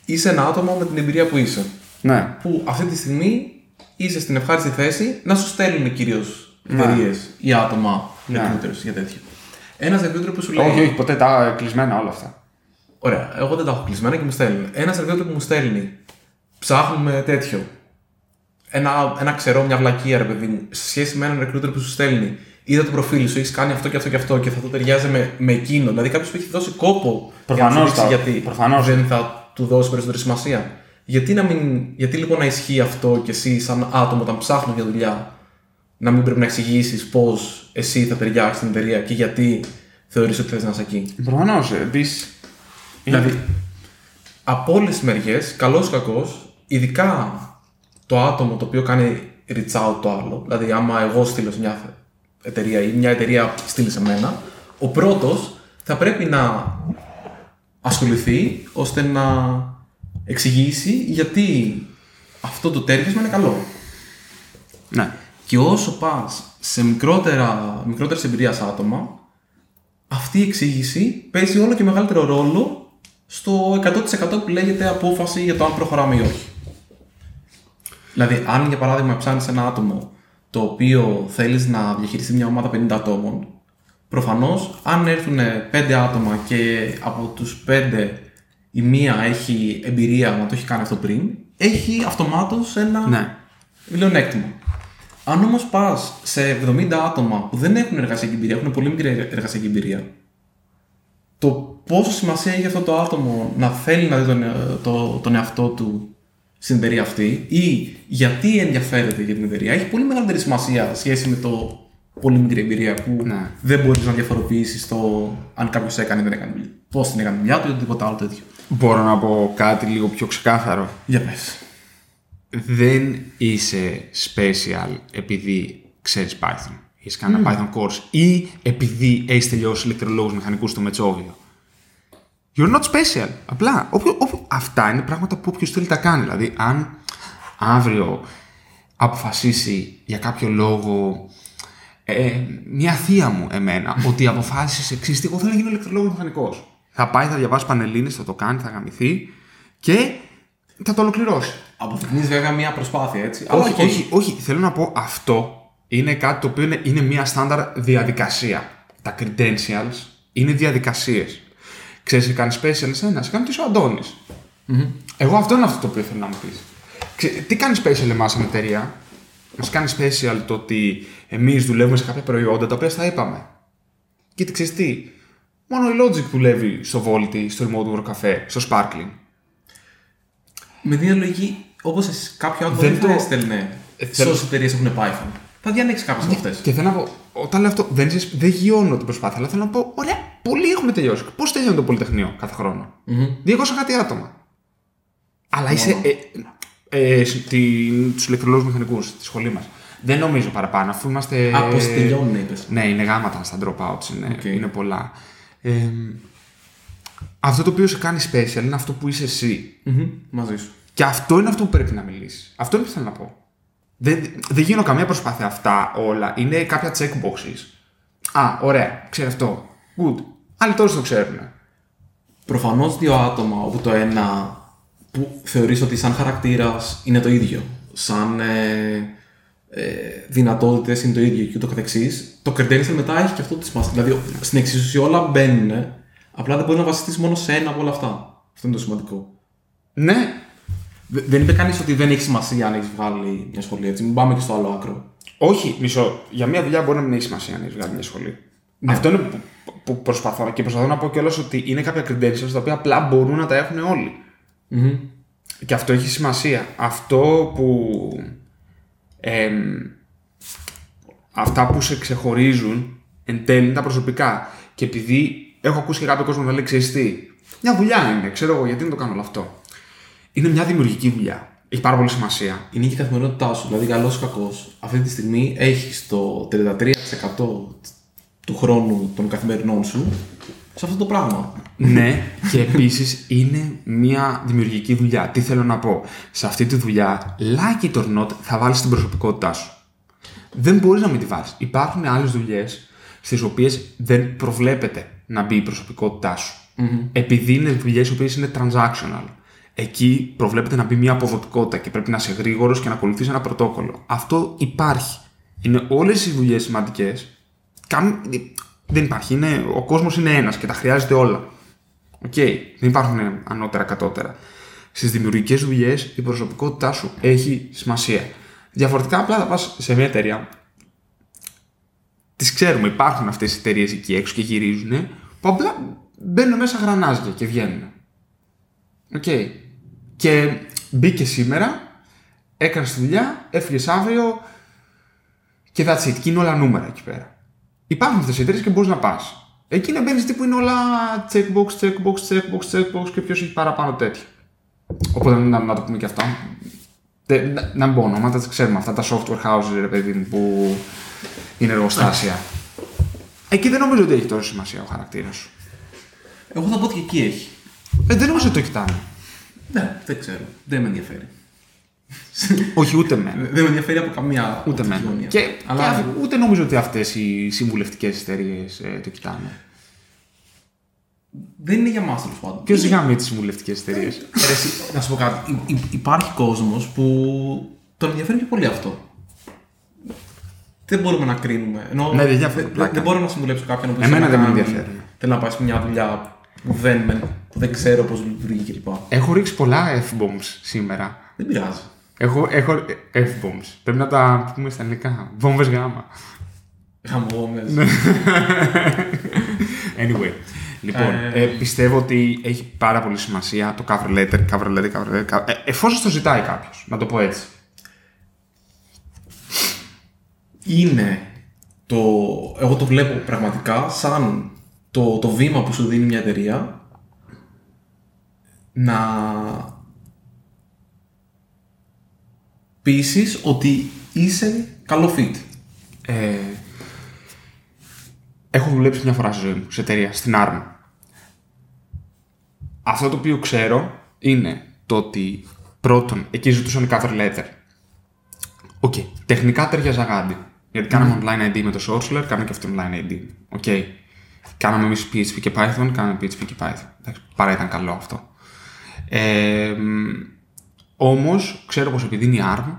Είσαι ένα άτομο με την εμπειρία που είσαι. ναι, Που αυτή τη στιγμή είσαι στην ευχάριστη θέση να σου στέλνουν κυρίως Ναι. εταιρείες ή άτομα Ναι. recruiters για τέτοιο. Ένας recruiter που σου λέει. όχι, όχι, ποτέ τα κλεισμένα όλα αυτά. Ωραία, εγώ δεν τα έχω κλεισμένα και μου στέλνουν. Ένα recruiter που μου στέλνει, ψάχνουμε τέτοιο. ένα, ένα ξερό, μια βλακία, ρε παιδί μου, σε σχέση με έναν recruiter που σου στέλνει. Είδα το προφίλ σου, έχεις κάνει αυτό και αυτό και αυτό και θα το ταιριάζει με, με εκείνο. Δηλαδή κάποιος που έχει δώσει κόπο Προφανώς για να σου δείξει θα- γιατί προφανώς. δεν θα του δώσει περισσότερη σημασία. Γιατί, να μην, γιατί λοιπόν να ισχύει αυτό και εσύ, σαν άτομο, όταν ψάχνεις για δουλειά, να μην πρέπει να εξηγήσεις πώς εσύ θα ταιριάξεις στην εταιρεία και γιατί θεωρείς ότι θες να είσαι εκεί; Προφανώς. Επίση. Δηλαδή, από όλες τις μεριές, καλός ή κακός, ειδικά το άτομο το οποίο κάνει reach out το άλλο, δηλαδή άμα εγώ στείλω σε μια εταιρεία ή μια εταιρεία στείλει σε μένα, ο πρώτος θα πρέπει να ασχοληθεί ώστε να εξηγήσει γιατί αυτό το τέριασμα είναι καλό. Ναι. Και όσο πας σε μικρότερα, μικρότερες εμπειρίας άτομα, αυτή η εξήγηση παίζει όλο και μεγαλύτερο ρόλο στο 100% που λέγεται απόφαση για το αν προχωράμε ή όχι. Δηλαδή, αν για παράδειγμα ψάχνεις ένα άτομο το οποίο θέλεις να διαχειριστεί μια ομάδα 50 ατόμων, προφανώς αν έρθουν 5 άτομα και από τους 5 η μία έχει εμπειρία να το έχει κάνει αυτό πριν, έχει αυτομάτως ένα Ναι. μειονέκτημα. Αν όμως πας σε 70 άτομα που δεν έχουν εργασιακή εμπειρία, έχουν πολύ μικρή εργασιακή εμπειρία, το πόσο σημασία έχει αυτό το άτομο να θέλει να δει τον, ε, το, τον εαυτό του στην εταιρεία αυτή ή γιατί ενδιαφέρεται για την εταιρεία έχει πολύ μεγαλύτερη σημασία σε σχέση με το πολύ μικρή εμπειρία που Ναι. δεν μπορείς να διαφοροποιήσεις το αν κάποιος έκανε ή δεν έκανε δουλειά. Πώς την έκανε δουλειά του ή οτιδήποτε άλλο τέτοιο. Μπορώ να πω κάτι λίγο πιο ξεκάθαρο. Για πες. δεν είσαι special επειδή ξέρεις Python. Έχεις κάνει ένα Python course ή επειδή έχεις τελειώσει ηλεκτρολόγους μηχανικούς στο Μετσόβιο. You're not special. Απλά. Όποιο, όποιο, αυτά είναι πράγματα που όποιος θέλει τα κάνει. Δηλαδή, αν αύριο αποφασίσει για κάποιο λόγο ε, μια θεία μου εμένα ότι αποφάσισε εξής, εγώ θέλω να γίνω ηλεκτρολόγος μηχανικός. Θα πάει, θα διαβάσει πανελλήνιες, θα το κάνει, θα γαμηθεί και θα το ολοκληρώσει. Αποδεικνύεις βέβαια μια προσπάθεια έτσι. Αλλά Όχι, οκ. όχι, όχι. Θέλω να πω αυτό είναι κάτι το οποίο είναι, είναι μια στάνταρ διαδικασία. Τα credentials είναι διαδικασίες. Ξέρεις, σε κάνει special εσένα, σε κάνει τι ο αντωνη Εγώ αυτό είναι αυτό το οποίο θέλω να μου πεις. Τι κάνεις special εμάς σαν εταιρεία, Μα κάνει special το ότι εμείς δουλεύουμε σε κάποια προϊόντα τα οποία στα είπαμε. Και τι ξέρεις τι, μόνο η Logic δουλεύει στο Volti, στο Remote Work Cafe, στο Sparkling. Με την λογική, όπως κάποιο άτομο Δεν δεν το- θα έστελνε Ε, σε θέλω- όσες εταιρείες έχουν Python. Θα διανέξει κάποιε από αυτές. Και θέλω να πω, όταν λέω αυτό, δεν, ζεις- δεν γιώνω την προσπάθεια, αλλά θέλω να πω, ωραία, πολλοί έχουμε τελειώσει. Πώς τελειώνει το Πολυτεχνείο κάθε χρόνο, 200 κάτι άτομα. Αλλά είσαι. Ε, ε, Στους ηλεκτρολόγους μηχανικούς στη σχολή μας. Δεν νομίζω παραπάνω, αφού είμαστε. Α, πώς τελειώνουν, είπες. Ναι, είναι γάμα τα τα dropouts, είναι, Οκ. είναι πολλά. Ε, αυτό το οποίο σε κάνει special είναι αυτό που είσαι εσύ. Μαζί σου. Και αυτό είναι αυτό που πρέπει να μιλήσεις. Αυτό είναι που θέλω να πω. Δεν, δεν γίνω καμία προσπάθεια αυτά όλα. Είναι κάποια checkboxes. Α, ωραία, ξέρω αυτό. Good. Άλλοι τώρα το ξέρουν. Προφανώς δύο άτομα, όπου το ένα που θεωρείς ότι σαν χαρακτήρας είναι το ίδιο, σαν ε, ε, δυνατότητες είναι το ίδιο και ούτω καθεξής, το credential μετά έχει και αυτό τη σημασία. Δηλαδή στην εξίσωση όλα μπαίνουν, απλά δεν μπορείς να βασιστείς μόνο σε ένα από όλα αυτά. Αυτό είναι το σημαντικό. Ναι. Δε- Δεν είπε κανείς ότι δεν έχει σημασία αν έχεις βγάλει μια σχολή έτσι. Μην πάμε και στο άλλο άκρο. Όχι, μισό. Για μια δουλειά μπορεί να μην έχει σημασία αν έχεις βγάλει μια σχολή. Αυτό είναι που, που προσπαθώ. Και προσπαθώ να πω κιόλας ότι είναι κάποια credentials τα οποία απλά μπορούν να τα έχουν όλοι. Και αυτό έχει σημασία. Αυτό που. εμ, αυτά που σε ξεχωρίζουν εν τέλει είναι τα προσωπικά. Και επειδή έχω ακούσει και κάποιο κόσμο να λέει: Ξέρεις τι, μια δουλειά είναι, ξέρω εγώ γιατί να το κάνω όλο αυτό. Είναι μια δημιουργική δουλειά. Έχει πάρα πολύ σημασία. Είναι και η καθημερινότητά σου. Δηλαδή, καλός ή κακός, αυτή τη στιγμή έχεις το 33% του χρόνου των καθημερινών σου σε αυτό το πράγμα. ναι, και επίσης είναι μια δημιουργική δουλειά. Τι θέλω να πω; Σε αυτή τη δουλειά, like it or not, θα βάλεις την προσωπικότητά σου. Δεν μπορείς να μην τη βάλεις. Υπάρχουν άλλες δουλειές στις οποίες δεν προβλέπεται να μπει η προσωπικότητά σου. Επειδή είναι δουλειές οι οποίες είναι transactional. Εκεί προβλέπεται να μπει μια αποδοτικότητα και πρέπει να είσαι γρήγορος και να ακολουθείς ένα πρωτόκολλο. Αυτό υπάρχει. Είναι όλες οι δουλειές σημαντικές. Δεν υπάρχει. Είναι, ο κόσμος είναι ένας και τα χρειάζεται όλα. Οκ. Δεν υπάρχουν ανώτερα κατώτερα. Στις δημιουργικές δουλειές η προσωπικότητά σου έχει σημασία. Διαφορετικά απλά θα πας σε μια εταιρεία. Τις ξέρουμε, υπάρχουν αυτές οι εταιρείες εκεί έξω και γυρίζουν. Που απλά μπαίνουν μέσα γρανάζια και βγαίνουν. Οκ. Και μπήκε σήμερα, έκανες τη δουλειά, έφυγες αύριο και that's it. Και είναι όλα νούμερα εκεί πέρα. Υπάρχουν αυτές οι εταιρείες και μπορείς να πας. Εκεί να μπαίνεις τύπου είναι όλα checkbox, checkbox, checkbox, checkbox και ποιος έχει παραπάνω τέτοιο. Οπότε να, να το πούμε και αυτό. Δεν- να, να μην πω ονόματα, τα ξέρουμε αυτά τα software houses, ρε παιδί μου, που είναι εργοστάσια. Εκεί δεν νομίζω ότι έχει τόσο σημασία ο χαρακτήρας σου. Εγώ θα πω ότι και εκεί έχει. Ε, δεν νομίζω ότι το κοιτάνε. Ναι, δεν ξέρω. Δεν με ενδιαφέρει. Όχι, ούτε με. δεν με ενδιαφέρει από καμία Ούτε οπτική με. γωνία. Και, Αλλά και αυ- ούτε νομίζω ότι αυτές οι συμβουλευτικές εταιρείες ε, το κοιτάνε. δεν είναι για μας τέλος πάντων. Ποιος ζυγάμε τις συμβουλευτικές εταιρείες; Ρε, εσύ, να σου πω κάτι. Υ- υ- υπάρχει κόσμος που τον ενδιαφέρει πιο πολύ αυτό. Δεν μπορούμε να κρίνουμε. Ενώ Ναι, δεν διάφορα δεν, πλάκα. δεν μπορώ να συμβουλέψω κάποιον που Εμένα θέλει δεν να με κάνει- ενδιαφέρει. Θέλει να πάει σε μια δουλειά που δεν, με- που δεν ξέρω πώς λειτουργεί κλπ. Έχω ρίξει πολλά F-bombs σήμερα. Δεν πειράζει. Έχω, έχω F-bombs. Πρέπει να τα πούμε στα ελληνικά. Βόμβες γάμα. Χαμόγονες. Ναι. Anyway. Λοιπόν, Ε, ε, πιστεύω ότι έχει πάρα πολύ σημασία το cover letter, cover letter, cover letter. cover- Ε, εφόσον το ζητάει κάποιος, να το πω έτσι. είναι το. Εγώ το βλέπω πραγματικά σαν το, το βήμα που σου δίνει μια εταιρεία να πείσεις ότι είσαι καλό fit. Ε, έχω δουλέψει μια φορά στη ζωή μου σε εταιρεία, στην Arm. Αυτό το οποίο ξέρω είναι το ότι πρώτον, εκεί ζητούσαν cover letter. Οκ. Τεχνικά ταίριαζα γάντι. Γιατί κάναμε online IDE με το Sourcelair, κάναμε και αυτό online IDE. Οκ. Κάναμε εμείς PHP και Python, κάναμε PHP και Python. Εντάξει, παρά ήταν καλό αυτό. Ε, Όμως, ξέρω πως επειδή είναι η ARM,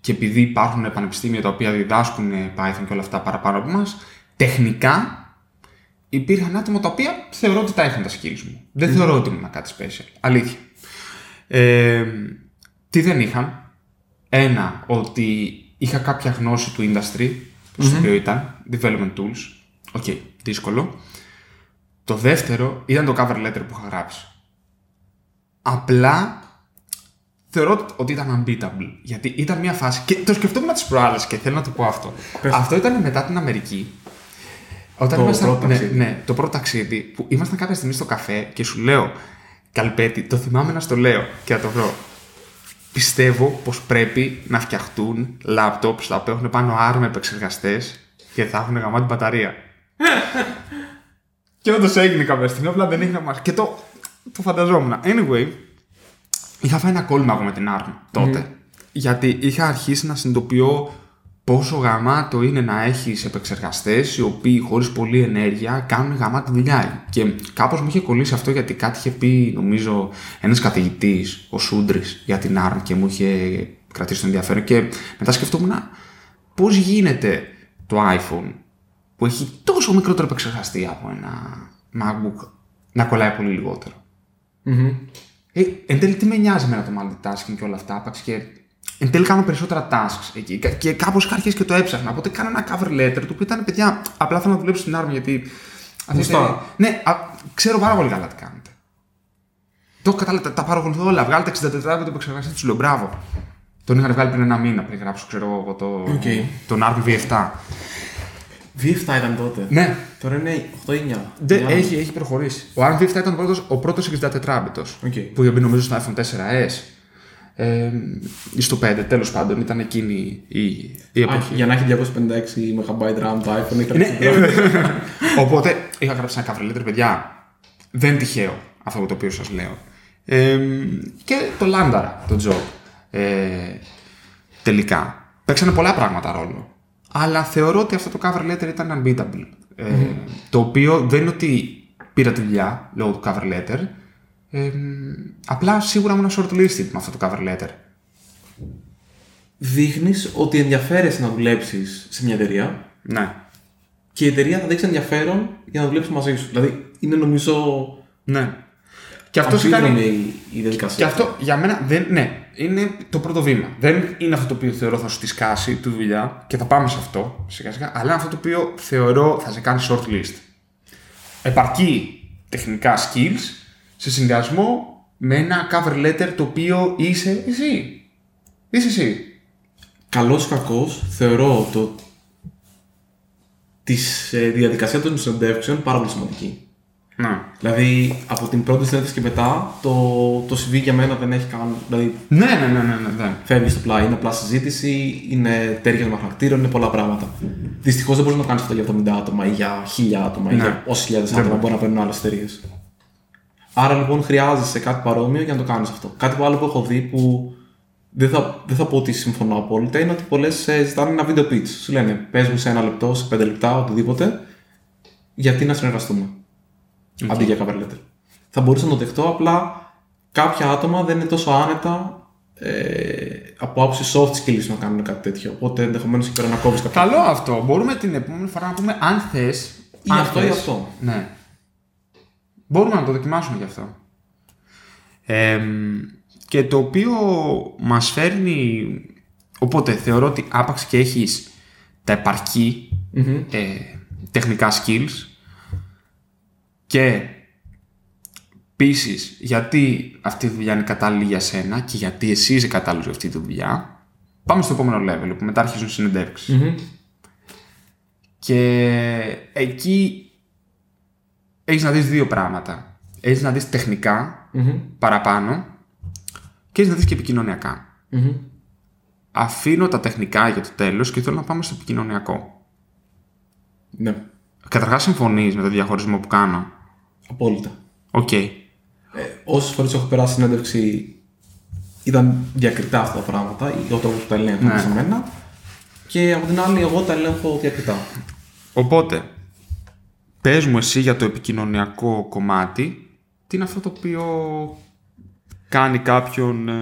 και επειδή υπάρχουν πανεπιστήμια τα οποία διδάσκουν Python και όλα αυτά παραπάνω από εμάς, τεχνικά υπήρχαν άτομα τα οποία θεωρώ ότι τα είχαν τα skills μου. Δεν θεωρώ ότι ήμουν κάτι special. Αλήθεια. Ε, τι δεν είχαν; Ένα, ότι είχα κάποια γνώση του industry, στο οποίο ήταν development tools. Οκ, δύσκολο. Το δεύτερο ήταν το cover letter που είχα γράψει. Απλά θεωρώ ότι ήταν unbeatable. Γιατί ήταν μια φάση. Και το σκεφτόμουν τις προάλλες και θέλω να το πω αυτό. Αυτό ήταν μετά την Αμερική. Όταν Το ήμασταν, πρώτο ναι, ταξίδι. ναι, το πρώτο ταξίδι που ήμασταν κάποια στιγμή στο καφέ και σου λέω Καλπέτη, το θυμάμαι να στο λέω και να το βρω. Πιστεύω πως πρέπει να φτιαχτούν laptops τα οποία έχουν πάνω ARM επεξεργαστές και θα έχουν γαμάτη μπαταρία. και όντως έγινε κάποια στιγμή, απλά δεν έγινε μα. Και το, το φανταζόμουν. Anyway, είχα φάει ένα κόλλημα εγώ με την ARM τότε. Γιατί είχα αρχίσει να συνειδητοποιώ πόσο γαμάτο είναι να έχεις επεξεργαστές οι οποίοι χωρίς πολλή ενέργεια κάνουν γαμάτη δουλειά. Και κάπως μου είχε κολλήσει αυτό γιατί κάτι είχε πει, νομίζω, ένας καθηγητής, ο Σούντρης, για την ARM και μου είχε κρατήσει το ενδιαφέρον. Και μετά σκεφτόμουν πώς γίνεται το iPhone που έχει τόσο μικρότερο επεξεργαστή από ένα MacBook να κολλάει πολύ λιγότερο. Ε, εν τέλει, τι με νοιάζει εμένα το multitasking και όλα αυτά. Άπαξ και εν τέλει κάνω περισσότερα tasks εκεί. Κα- Και κάπως είχα αρχίσει και το έψαχνα. Οπότε κάνω ένα cover letter το οποίο ήταν παιδιά. Απλά θέλω να δουλέψω στην army γιατί. αυτή η Γουστάρω. εταιρεία- Ναι, α, ξέρω πάρα πολύ καλά τι κάνετε. Το έχω καταλάβει, τα, τα παρακολουθώ όλα. Βγάλατε 64μπιτο επεξεργαστή τους, λέω μπράβο. Τον είχαν βγάλει πριν ένα μήνα πριν γράψω, ξέρω εγώ, το, Οκ. τον ARM V7. V7 ήταν τότε. Ναι, Τώρα είναι 8-9. δεν, έχει, έχει προχωρήσει. Ο ARM V7 ήταν ο πρώτος, ο πρώτος 64μπιτος Οκ. που είχε μπει νομίζω στο iPhone 4S ε, ή στο 5, τέλος πάντων, ήταν εκείνη η, η Α, εποχή. για να έχει 256 MB RAM το iPhone ήταν. Ναι, ε, Οπότε είχα γράψει ένα cover letter, παιδιά. Δεν είναι τυχαίο αυτό το οποίο σας λέω. Ε, και το λάνταρα το job. Ε, τελικά. Παίξανε πολλά πράγματα ρόλο. Αλλά θεωρώ ότι αυτό το cover letter ήταν unbeatable. Ε, Το οποίο δεν είναι ότι πήρα τη δουλειά λόγω του cover letter. Ε, απλά σίγουρα ήμουν shortlisted με αυτό το cover letter. Δείχνεις ότι ενδιαφέρεσαι να δουλέψεις σε μια εταιρεία Ναι. και η εταιρεία θα δείξει ενδιαφέρον για να δουλέψεις μαζί σου. Δηλαδή είναι νομίζω. Ναι. Και αυτός σου κάνει αμφίδρομη η, η διαδικασία. Και αυτό για μένα δεν. Ναι, είναι το πρώτο βήμα. Δεν είναι αυτό το οποίο θεωρώ θα σου τη σκάσει τη δουλειά και θα πάμε σε αυτό σιγά σιγά, αλλά είναι αυτό το οποίο θεωρώ θα σε κάνει short list. Επαρκεί τεχνικά skills σε συνδυασμό με ένα cover letter το οποίο είσαι εσύ. Είσαι εσύ. Καλός ή κακός, θεωρώ το της ε, διαδικασία των συνεντεύξεων πάρα πολύ σημαντική. Να. Δηλαδή, από την πρώτη συνέντευξη και μετά, το, το CV για μένα δεν έχει καν. Δηλαδή, Ναι, ναι, ναι, ναι, ναι. ναι. φεύγεις στο πλάι. Είναι απλά συζήτηση, είναι τέριασμα χαρακτήρων, είναι πολλά πράγματα. Δυστυχώς δεν μπορείς να το κάνεις αυτό για 70 άτομα ή για 1000 άτομα ή Ναι. για όσες χιλιάδες άτομα μπορεί να παίρνουν άλλες εταιρείε. Άρα λοιπόν χρειάζεσαι κάτι παρόμοιο για να το κάνεις αυτό. Κάτι άλλο που έχω δει που δεν θα, δεν θα πω ότι συμφωνώ απόλυτα είναι ότι πολλές ζητάνε ένα βίντεο pitch. Σου λένε πες μου σε ένα λεπτό, σε πέντε λεπτά, οτιδήποτε, γιατί να συνεργαστούμε. Αντί για cover letter. Θα μπορούσα να το δεχτώ, απλά κάποια άτομα δεν είναι τόσο άνετα ε, από άποψη soft skills να κάνουν κάτι τέτοιο. Οπότε ενδεχομένως εκεί πέρα να κόβεις κάποιο. Καλό αυτό. Μπορούμε την επόμενη φορά να πούμε αν θες. Ή αυτό ή αυτό. Ναι. Μπορούμε να το δοκιμάσουμε γι' αυτό. Ε, και το οποίο μας φέρνει... Οπότε θεωρώ ότι άπαξ και έχεις τα επαρκή ε, τεχνικά skills και επίσης γιατί αυτή η δουλειά είναι κατάλληλη για σένα και γιατί εσύ είσαι κατάλληλος για αυτή τη δουλειά, πάμε στο επόμενο level που μετά αρχίζουν συνεντεύξεις. Μμμ. Και εκεί έχεις να δεις δύο πράγματα. Έχεις να δεις τεχνικά Μμμ. παραπάνω και έχεις να δεις και επικοινωνιακά. Μμμ. Αφήνω τα τεχνικά για το τέλος και θέλω να πάμε στο επικοινωνιακό. Ναι, Καταρχάς συμφωνείς με το διαχωρισμό που κάνω. Απόλυτα. Οκ. Ε, Όσες φορές έχω περάσει συνέντευξη ήταν διακριτά αυτά τα πράγματα, ή ο τρόπος που τα ελέγχουν Ναι. σε μένα. Και από την άλλη, εγώ τα ελέγχω διακριτά. Οπότε, πες μου εσύ για το επικοινωνιακό κομμάτι, τι είναι αυτό το οποίο κάνει κάποιον ε,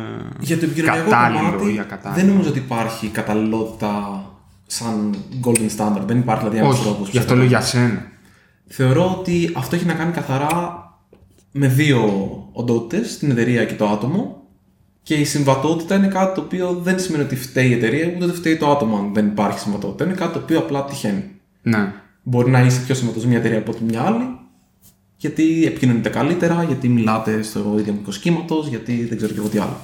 Για το επικοινωνιακό κατάλληλο κομμάτι, ή ακατάλληλο; δεν νομίζω ότι υπάρχει καταλληλότητα σαν golden standard. Δεν υπάρχει δηλαδή ένας Όχι, τρόπος. γι' αυτό λέω για σένα. Θεωρώ ότι αυτό έχει να κάνει καθαρά με δύο οντότητες, την εταιρεία και το άτομο. Και η συμβατότητα είναι κάτι το οποίο δεν σημαίνει ότι φταίει η εταιρεία, ούτε δεν φταίει το άτομο αν δεν υπάρχει συμβατότητα. Είναι κάτι το οποίο απλά τυχαίνει. Ναι. Μπορεί να είσαι πιο συμβατός μια εταιρεία από ότι μια άλλη, γιατί επικοινωνείτε καλύτερα, γιατί μιλάτε στο ίδιο μικρό κύματος, γιατί δεν ξέρω και εγώ τι άλλο.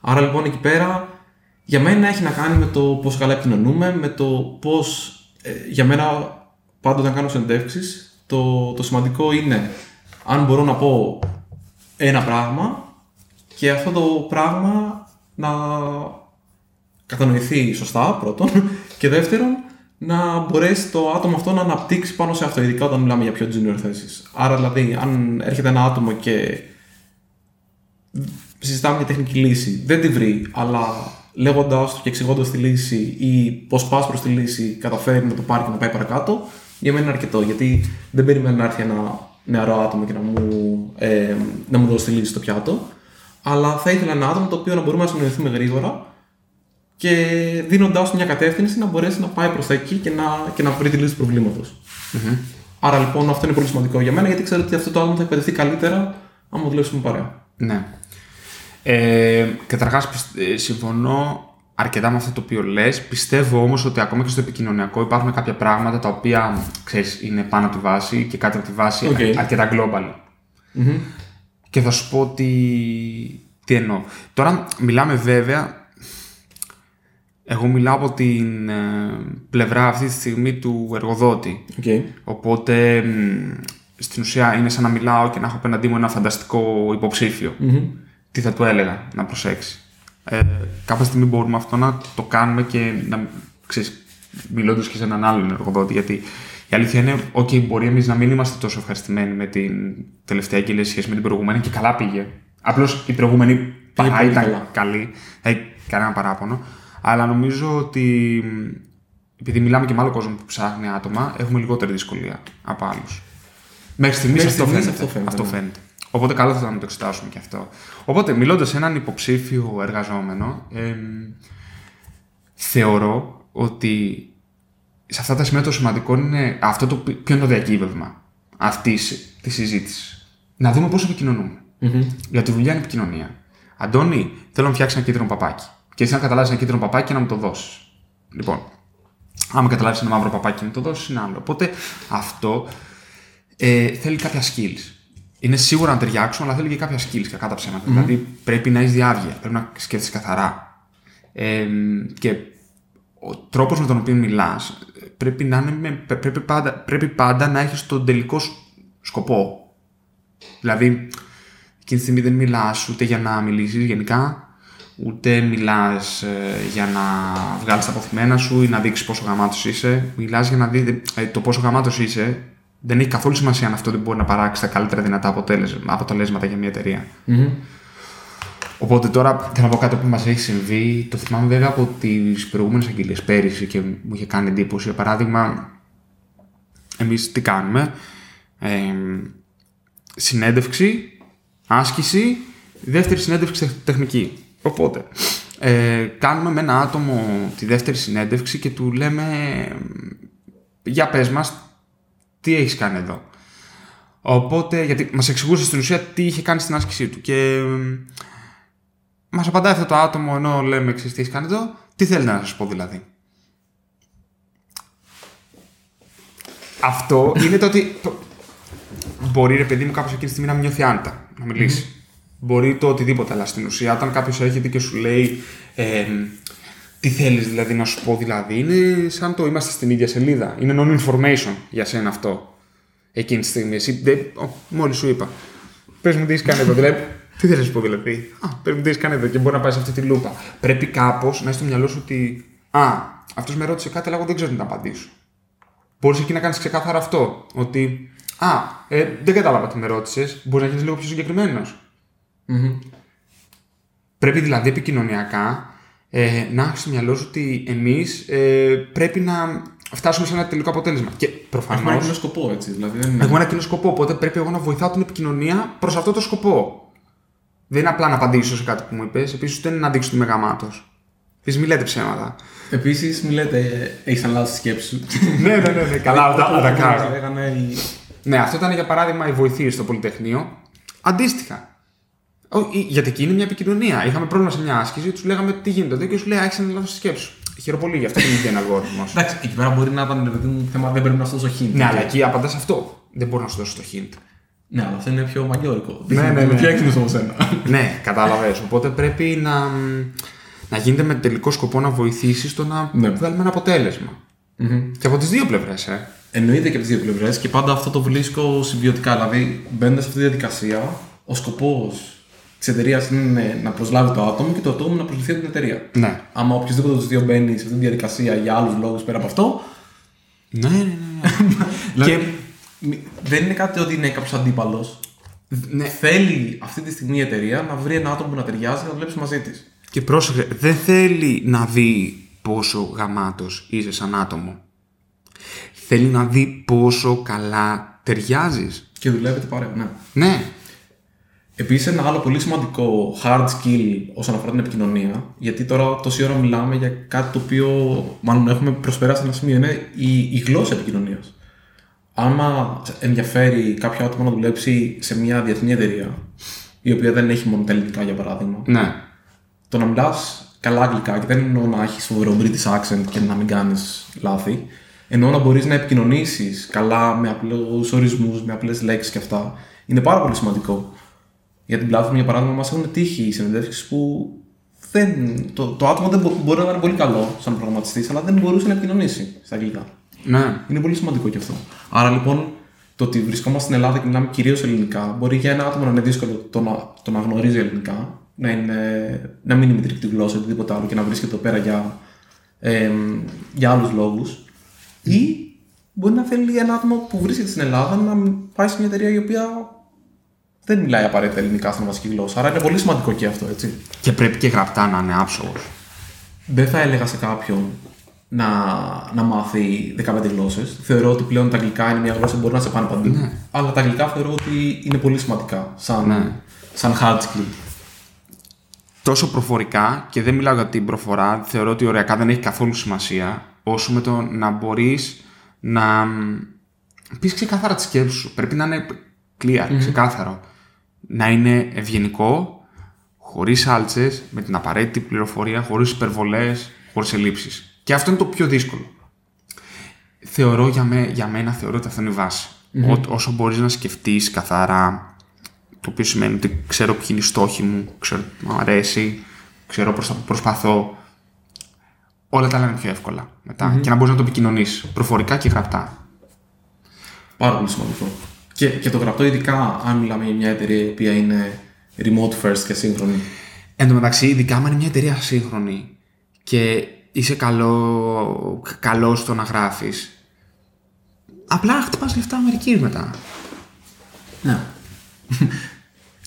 Άρα λοιπόν εκεί πέρα, για μένα έχει να κάνει με το πόσο καλά επικοινωνούμε, με το πώς. Ε, για μένα, πάντα όταν κάνω συνεντεύξεις, το, το σημαντικό είναι αν μπορώ να πω ένα πράγμα και αυτό το πράγμα να κατανοηθεί σωστά πρώτον και δεύτερον να μπορέσει το άτομο αυτό να αναπτύξει πάνω σε αυτό, ειδικά όταν μιλάμε για πιο junior θέσεις. Άρα δηλαδή αν έρχεται ένα άτομο και συζητάμε μια τεχνική λύση, δεν τη βρει, αλλά λέγοντάς του και εξηγώντας τη λύση ή πώς πας προς τη λύση, καταφέρει να το πάρει και να πάει παρακάτω, για μένα είναι αρκετό. Γιατί δεν περιμένω να έρθει ένα νεαρό άτομο και να μου, ε, να μου δώσει τη λύση στο πιάτο. Αλλά θα ήθελα ένα άτομο το οποίο να μπορούμε να συνεννοηθούμε γρήγορα και δίνοντάς του μια κατεύθυνση να μπορέσει να πάει προς τα εκεί και να, και να βρει τη λύση του προβλήματος Άρα λοιπόν αυτό είναι πολύ σημαντικό για μένα γιατί ξέρω ότι αυτό το άτομο θα εκπαιδευτεί καλύτερα άμα δουλέψουμε παρέα. Ναι. Ε, Καταρχάς, συμφωνώ αρκετά με αυτό το οποίο λες. Πιστεύω όμως ότι ακόμα και στο επικοινωνιακό υπάρχουν κάποια πράγματα τα οποία ξέρεις, είναι πάνω από τη βάση και κάτω από τη βάση Οκ. αρ- αρκετά global. Και θα σου πω τι, τι εννοώ. Τώρα μιλάμε βέβαια. Εγώ μιλάω από την ε, πλευρά αυτή τη στιγμή του εργοδότη. Okay. Οπότε μ, στην ουσία είναι σαν να μιλάω και να έχω απέναντί μου ένα φανταστικό υποψήφιο. Τι θα του έλεγα να προσέξει. Ε, κάποια στιγμή μπορούμε αυτό να το κάνουμε και να ξέρεις, μιλώντας και σε έναν άλλον εργοδότη. Γιατί η αλήθεια είναι, OK, μπορεί εμείς να μην είμαστε τόσο ευχαριστημένοι με την τελευταία εγγύλια σχέση με την προηγούμενη και καλά πήγε. Απλώς η προηγούμενη παρά πολύ ήταν καλά. καλή. Δεν έχει κανένα παράπονο. Αλλά νομίζω ότι μ, επειδή μιλάμε και με άλλο κόσμο που ψάχνει άτομα, έχουμε λιγότερη δυσκολία από άλλους. Μέχρι στιγμής Μέχρι αυτό, στιγμής φαίνεται. αυτό φαίνεται, Αυτό ναι. φαίνεται. Οπότε καλό θα ήταν να το εξετάσουμε και αυτό. Οπότε μιλώντας σε έναν υποψήφιο εργαζόμενο, εμ, θεωρώ ότι σε αυτά τα σημεία το σημαντικό είναι αυτό το, ποιο είναι το διακύβευμα αυτής της συζήτησης. Να δούμε πώς επικοινωνούμε. Για τη δουλειά είναι επικοινωνία. Αντώνη, θέλω να φτιάξεις ένα κίτρινο παπάκι. Και εσύ να καταλάβεις ένα κίτρινο παπάκι και να μου το δώσεις. Λοιπόν, άμα καταλάβεις ένα μαύρο παπάκι και να μου το δώσεις, είναι άλλο. Οπότε αυτό ε, θέλει κάποια skills. Είναι σίγουρα να ταιριάξουν, αλλά θέλει και κάποια skills κακά τα ψέματα. Δηλαδή πρέπει να έχεις διάβγεια, πρέπει να σκέφτεσαι καθαρά. Ε, και ο τρόπος με τον οποίο μιλάς πρέπει, να είναι με- πρέ- πρέπει, πάντα, πρέπει πάντα να έχεις τον τελικό σ- σκοπό. Δηλαδή, εκείνη τη στιγμή δεν μιλάς ούτε για να μιλήσεις γενικά, ούτε μιλάς για να βγάλεις τα αποθυμένα σου ή να δείξεις πόσο γαμάτος είσαι. Μιλάς για να δεις ε, το πόσο γαμάτος είσαι. Δεν έχει καθόλου σημασία αν αυτό δεν μπορεί να παράξει τα καλύτερα δυνατά αποτέλεσμα- αποτελέσματα για μια εταιρεία. Οπότε τώρα θέλω να πω κάτι που μας έχει συμβεί. Το θυμάμαι βέβαια από τις προηγούμενες αγγελίες πέρυσι και μου είχε κάνει εντύπωση. Για παράδειγμα, εμείς τι κάνουμε; Ε, συνέντευξη, άσκηση, δεύτερη συνέντευξη τεχ- τεχνική. Οπότε, ε, κάνουμε με ένα άτομο τη δεύτερη συνέντευξη και του λέμε για πες μας τι έχεις κάνει εδώ. Οπότε, γιατί μας εξηγούσε στην ουσία τι είχε κάνει στην άσκησή του και Μας απαντάει αυτό το άτομο ενώ λέμε εξή τι έχεις κάνει εδώ, τι θέλετε να σας πω δηλαδή; Αυτό είναι το ότι. το- Μπορεί ρε παιδί μου κάποιος εκείνη τη στιγμή να μην νιώθει άνετα να μιλήσει. Μπορεί το οτιδήποτε, αλλά στην ουσία όταν κάποιος έρχεται και σου λέει. Ε, τι θέλεις δηλαδή να σου πω, δηλαδή, είναι σαν το είμαστε στην ίδια σελίδα. Είναι non-information για σένα αυτό. Εκείνη τη στιγμή. Εσύ δεν. Μόλις σου είπα. Πες μου τι έχεις κάνει εδώ. Δηλαδή, τι θέλεις να σου πω δηλαδή. Α, πες μου τι έχεις κάνει εδώ και μπορεί να πάει σε αυτή τη λούπα. Πρέπει κάπως να έχει στο μυαλό σου ότι. Α, αυτός με ρώτησε κάτι, αλλά εγώ δεν ξέρω τι να απαντήσω. Μπορείς εκεί να κάνεις ξεκάθαρα αυτό. Ότι. Α, ε, δεν κατάλαβα τι με ρώτησες. Μπορείς να γίνεις λίγο πιο συγκεκριμένος. Πρέπει δηλαδή επικοινωνιακά ε, να έχεις στο μυαλό σου ότι εμείς ε, πρέπει να φτάσουμε σε ένα τελικό αποτέλεσμα. Και προφανώ. Έχουμε ένα κοινό σκοπό, έτσι. Δηλαδή, δεν είναι... Έχουμε ένα κοινό σκοπό. Οπότε πρέπει εγώ να βοηθάω την επικοινωνία προς αυτό το σκοπό. Δεν είναι απλά να απαντήσω σε κάτι που μου είπες. Επίσης, ούτε είναι να δείξω ότι είμαι γαμάτος. Επίσης, μην λέτε ψέματα. Επίσης, μη λέτε, έχεις αναλάβει τη σκέψη σου. ναι, ναι, ναι, ναι, καλά, Αυτό τα, τα που κάνω. λέγανε οι- Ναι, αυτό ήταν για παράδειγμα η βοηθεία στο Πολυτεχνείο. Αντίστοιχα. Ο- η- Γιατί εκεί είναι μια επικοινωνία. Είχαμε πρόβλημα σε μια άσκηση, τους λέγαμε τι γίνεται εδώ και σου λέει Έχει ένα λάθος σκέψη. σου». Χαίρομαι πολύ γι' αυτό και είναι ένα αλγόριθμο. Εντάξει, εκεί πέρα μπορεί να ήταν ρε παιδί μου, θέμα, δεν πρέπει να σου δώσω hint. ναι, αλλά εκεί απαντάς αυτό. Δεν μπορώ να σου δώσω το hint. Ναι, αλλά αυτό είναι πιο μαγιόρικο. Ναι, ναι, Είμαι ναι. πιο έξυπνο από σένα. ναι, κατάλαβες. Οπότε πρέπει να, να γίνεται με τελικό σκοπό να βοηθήσεις στο να Ναι. βγάλουμε ένα αποτέλεσμα. Και από τις δύο πλευρές, ε. Εννοείται και από τις δύο πλευρές και πάντα αυτό το βρίσκω συμβιωτικά. Δηλαδή, μπαίνοντας σε αυτή τη διαδικασία, ο σκοπός της εταιρείας είναι να προσλάβει το άτομο και το άτομο να προσληφθεί από την εταιρεία. Ναι. Άμα οποιοδήποτε από τους δύο μπαίνει σε αυτή τη διαδικασία για άλλους λόγους πέρα από αυτό, Ναι, ναι, ναι. δηλαδή, μη- δεν είναι κάτι ότι είναι κάποιος αντίπαλος. ναι. Θέλει αυτή τη στιγμή η εταιρεία να βρει ένα άτομο που να ταιριάζει και να δουλέψει μαζί της. Και πρόσεχε, δεν θέλει να δει πόσο γαμάτος είσαι σαν άτομο. Θέλει να δει πόσο καλά ταιριάζεις. Και δουλεύετε παρέα, ναι. Ναι. Επίσης, ένα άλλο πολύ σημαντικό hard skill όσον αφορά την επικοινωνία, γιατί τώρα τόση ώρα μιλάμε για κάτι το οποίο μάλλον έχουμε προσπεράσει ένα σημείο, είναι η, η γλώσσα επικοινωνίας. Άμα ενδιαφέρει κάποιο άτομο να δουλέψει σε μια διεθνή εταιρεία, η οποία δεν έχει μόνο τα ελληνικά για παράδειγμα, Ναι. το να μιλάς καλά αγγλικά, και δεν εννοώ να έχεις φοβερό British accent και να μην κάνεις λάθη, εννοώ να μπορείς να επικοινωνήσεις καλά με απλούς ορισμούς, με απλές λέξεις και αυτά, είναι πάρα πολύ σημαντικό. Για την πλατφόρμα, για παράδειγμα, μας έχουν τύχει συνεντεύξεις που δεν, το, το άτομο δεν μπο- μπορεί να είναι πολύ καλό σαν προγραμματιστής, αλλά δεν μπορούσε να επικοινωνήσει στα αγγλικά. Ναι. Είναι πολύ σημαντικό και αυτό. Άρα λοιπόν, το ότι βρισκόμαστε στην Ελλάδα και μιλάμε κυρίως ελληνικά, μπορεί για ένα άτομο να είναι δύσκολο το να, το να γνωρίζει ελληνικά, να, είναι, να μην είναι μητρική του γλώσσα ή οτιδήποτε άλλο και να βρίσκεται εδώ πέρα για, ε, για άλλους λόγους. Ή μπορεί να θέλει ένα άτομο που βρίσκεται στην Ελλάδα να πάει σε μια εταιρεία η οποία δεν μιλάει απαραίτητα ελληνικά σαν βασική γλώσσα. Άρα είναι πολύ σημαντικό και αυτό, έτσι. Και πρέπει και γραπτά να είναι άψογος. Δεν θα έλεγα σε κάποιον να, να μάθει 15 γλώσσες. Θεωρώ ότι πλέον τα αγγλικά είναι μια γλώσσα που μπορεί να σε πάνε παντού. Αλλά τα αγγλικά θεωρώ ότι είναι πολύ σημαντικά σαν, Ναι. σαν hard skill. Τόσο προφορικά, και δεν μιλάω για την προφορά, θεωρώ ότι ωριακά δεν έχει καθόλου σημασία, όσο με το να μπορείς να μ, πεις ξεκάθαρα τη σκέψη σου. Πρέπει να είναι clear, ξεκάθαρο. Να είναι ευγενικό, χωρίς άλτσες, με την απαραίτητη πληροφορία, χωρίς υπερβολές, χωρίς ελλείψεις. Και αυτό είναι το πιο δύσκολο. Θεωρώ για, με, για μένα, θεωρώ ότι αυτό είναι η βαση Ό, όσο μπορείς να σκεφτείς καθαρά, το οποίο σημαίνει ότι ξέρω ποιοι είναι οι στόχοι μου, ξέρω τι μου αρέσει, ξέρω πώ θα προσπαθώ. Όλα τα άλλα είναι πιο εύκολα μετά. Και να μπορείς να το επικοινωνήσει προφορικά και γραπτά. Πάρα πολύ σημαντικό. Και, και το γραπτό, ειδικά αν μιλάμε για μια εταιρεία η οποία είναι remote first και σύγχρονη. Εν τω μεταξύ, ειδικά αν είναι μια εταιρεία σύγχρονη και είσαι καλό, καλός στο να γράφεις, απλά χτυπάς λεφτά Αμερικής μετά. Ναι.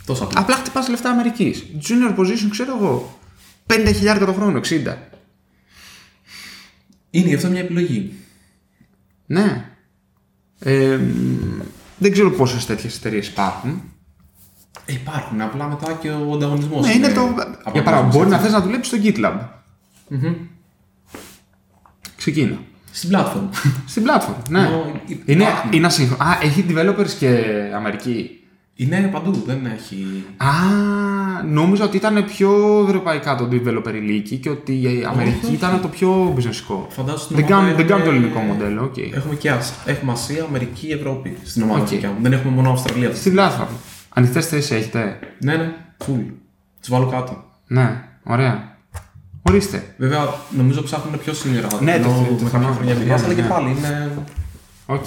Τόσο απλά. Απλά χτυπάς λεφτά Αμερικής. Junior position, ξέρω εγώ. 50.000 το χρόνο, 60. Είναι γι' αυτό μια επιλογή. Ναι. Ε, μ, δεν ξέρω πόσες τέτοιες εταιρείες υπάρχουν. Ε, υπάρχουν απλά μετά και ο ανταγωνισμός. Ναι, είναι το. Για παράδειγμα, μπορεί να θες να δουλέψεις στο GitLab. Ξεκίνα. Στην platform. Στην platform, ναι. Ενώ υπάρχουν. Είναι, είναι ασύγχρονο. Α, έχει developers και Αμερική. Είναι παντού, δεν έχει. Α, νόμιζα ότι ήταν πιο ευρωπαϊκά το developer ιλίκι και ότι η Αμερική όχι. ήταν το πιο business ικό. Φαντάζομαι στην Δεν ομάδα κάνουν, δεν κάνουν το έχουμε- ελληνικό μοντέλο, οκ. Έχουμε και Ασ- έχουμε Ασία, Αμερική, Ευρώπη στην ομάδα Οκ. δικιά μου. Δεν έχουμε μόνο Αυστραλία. Στην platform. Ανοιχτές θέσεις έχετε. Ναι, ναι, full. Τις βάλω κάτω. Ναι, ωραία. Ορίστε. Βέβαια, νομίζω ψάχνουν πιο senior άτομα. Ναι, το- ενώ το- το με κάποια θυμάμαι, χρόνια το εμπειρία, αλλά και θυμάμαι, πάλι είναι. Οκ.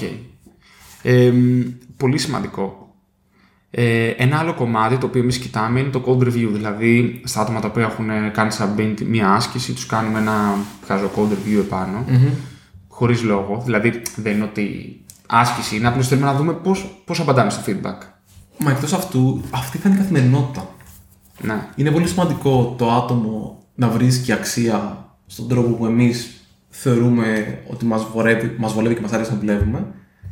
Ε, μ, πολύ σημαντικό. Ε, ένα άλλο κομμάτι το οποίο εμείς κοιτάμε είναι το code review. Δηλαδή, στα άτομα τα οποία έχουν κάνει submit μία άσκηση, τους κάνουμε ένα βγάζω code review επάνω, χωρίς λόγο. Δηλαδή, δεν είναι ότι άσκηση είναι, απλώς θέλουμε να δούμε πώς απαντάμε στο feedback. Μα εκτός αυτού, αυτή θα είναι η καθημερινότητα. Ναι. Είναι πολύ σημαντικό το άτομο να βρίσκει αξία στον τρόπο που εμείς θεωρούμε ότι μας βολεύει, μας βολεύει και μας αρέσει να δουλεύουμε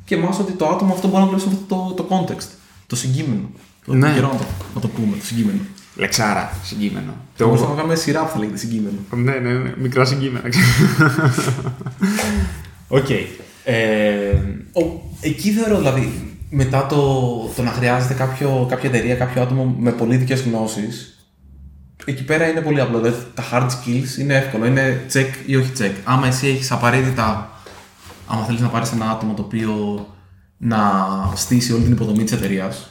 και εμάς ότι το άτομο αυτό μπορεί να δουλεύει σε αυτό το, το context, το συγκείμενο. Το Ναι. καιρό να το, να το πούμε, το συγκείμενο. Λεξάρα, συγκείμενο. Το... Μπορούσαμε να κάνουμε σειρά που θα λέγεται συγκείμενο. Ναι, ναι, ναι, μικρά συγκείμενα. Οκ. Ε, Ο, εκεί θεωρώ δηλαδή, μετά το, το να χρειάζεται κάποιο, κάποια εταιρεία, κάποιο άτομο με πολύ ειδικές γνώσεις, εκεί πέρα είναι πολύ απλό. Δηλαδή, τα hard skills είναι εύκολο. Είναι check ή όχι check. Άμα εσύ έχεις απαραίτητα, άμα θέλεις να πάρεις ένα άτομο το οποίο να στήσει όλη την υποδομή της εταιρείας,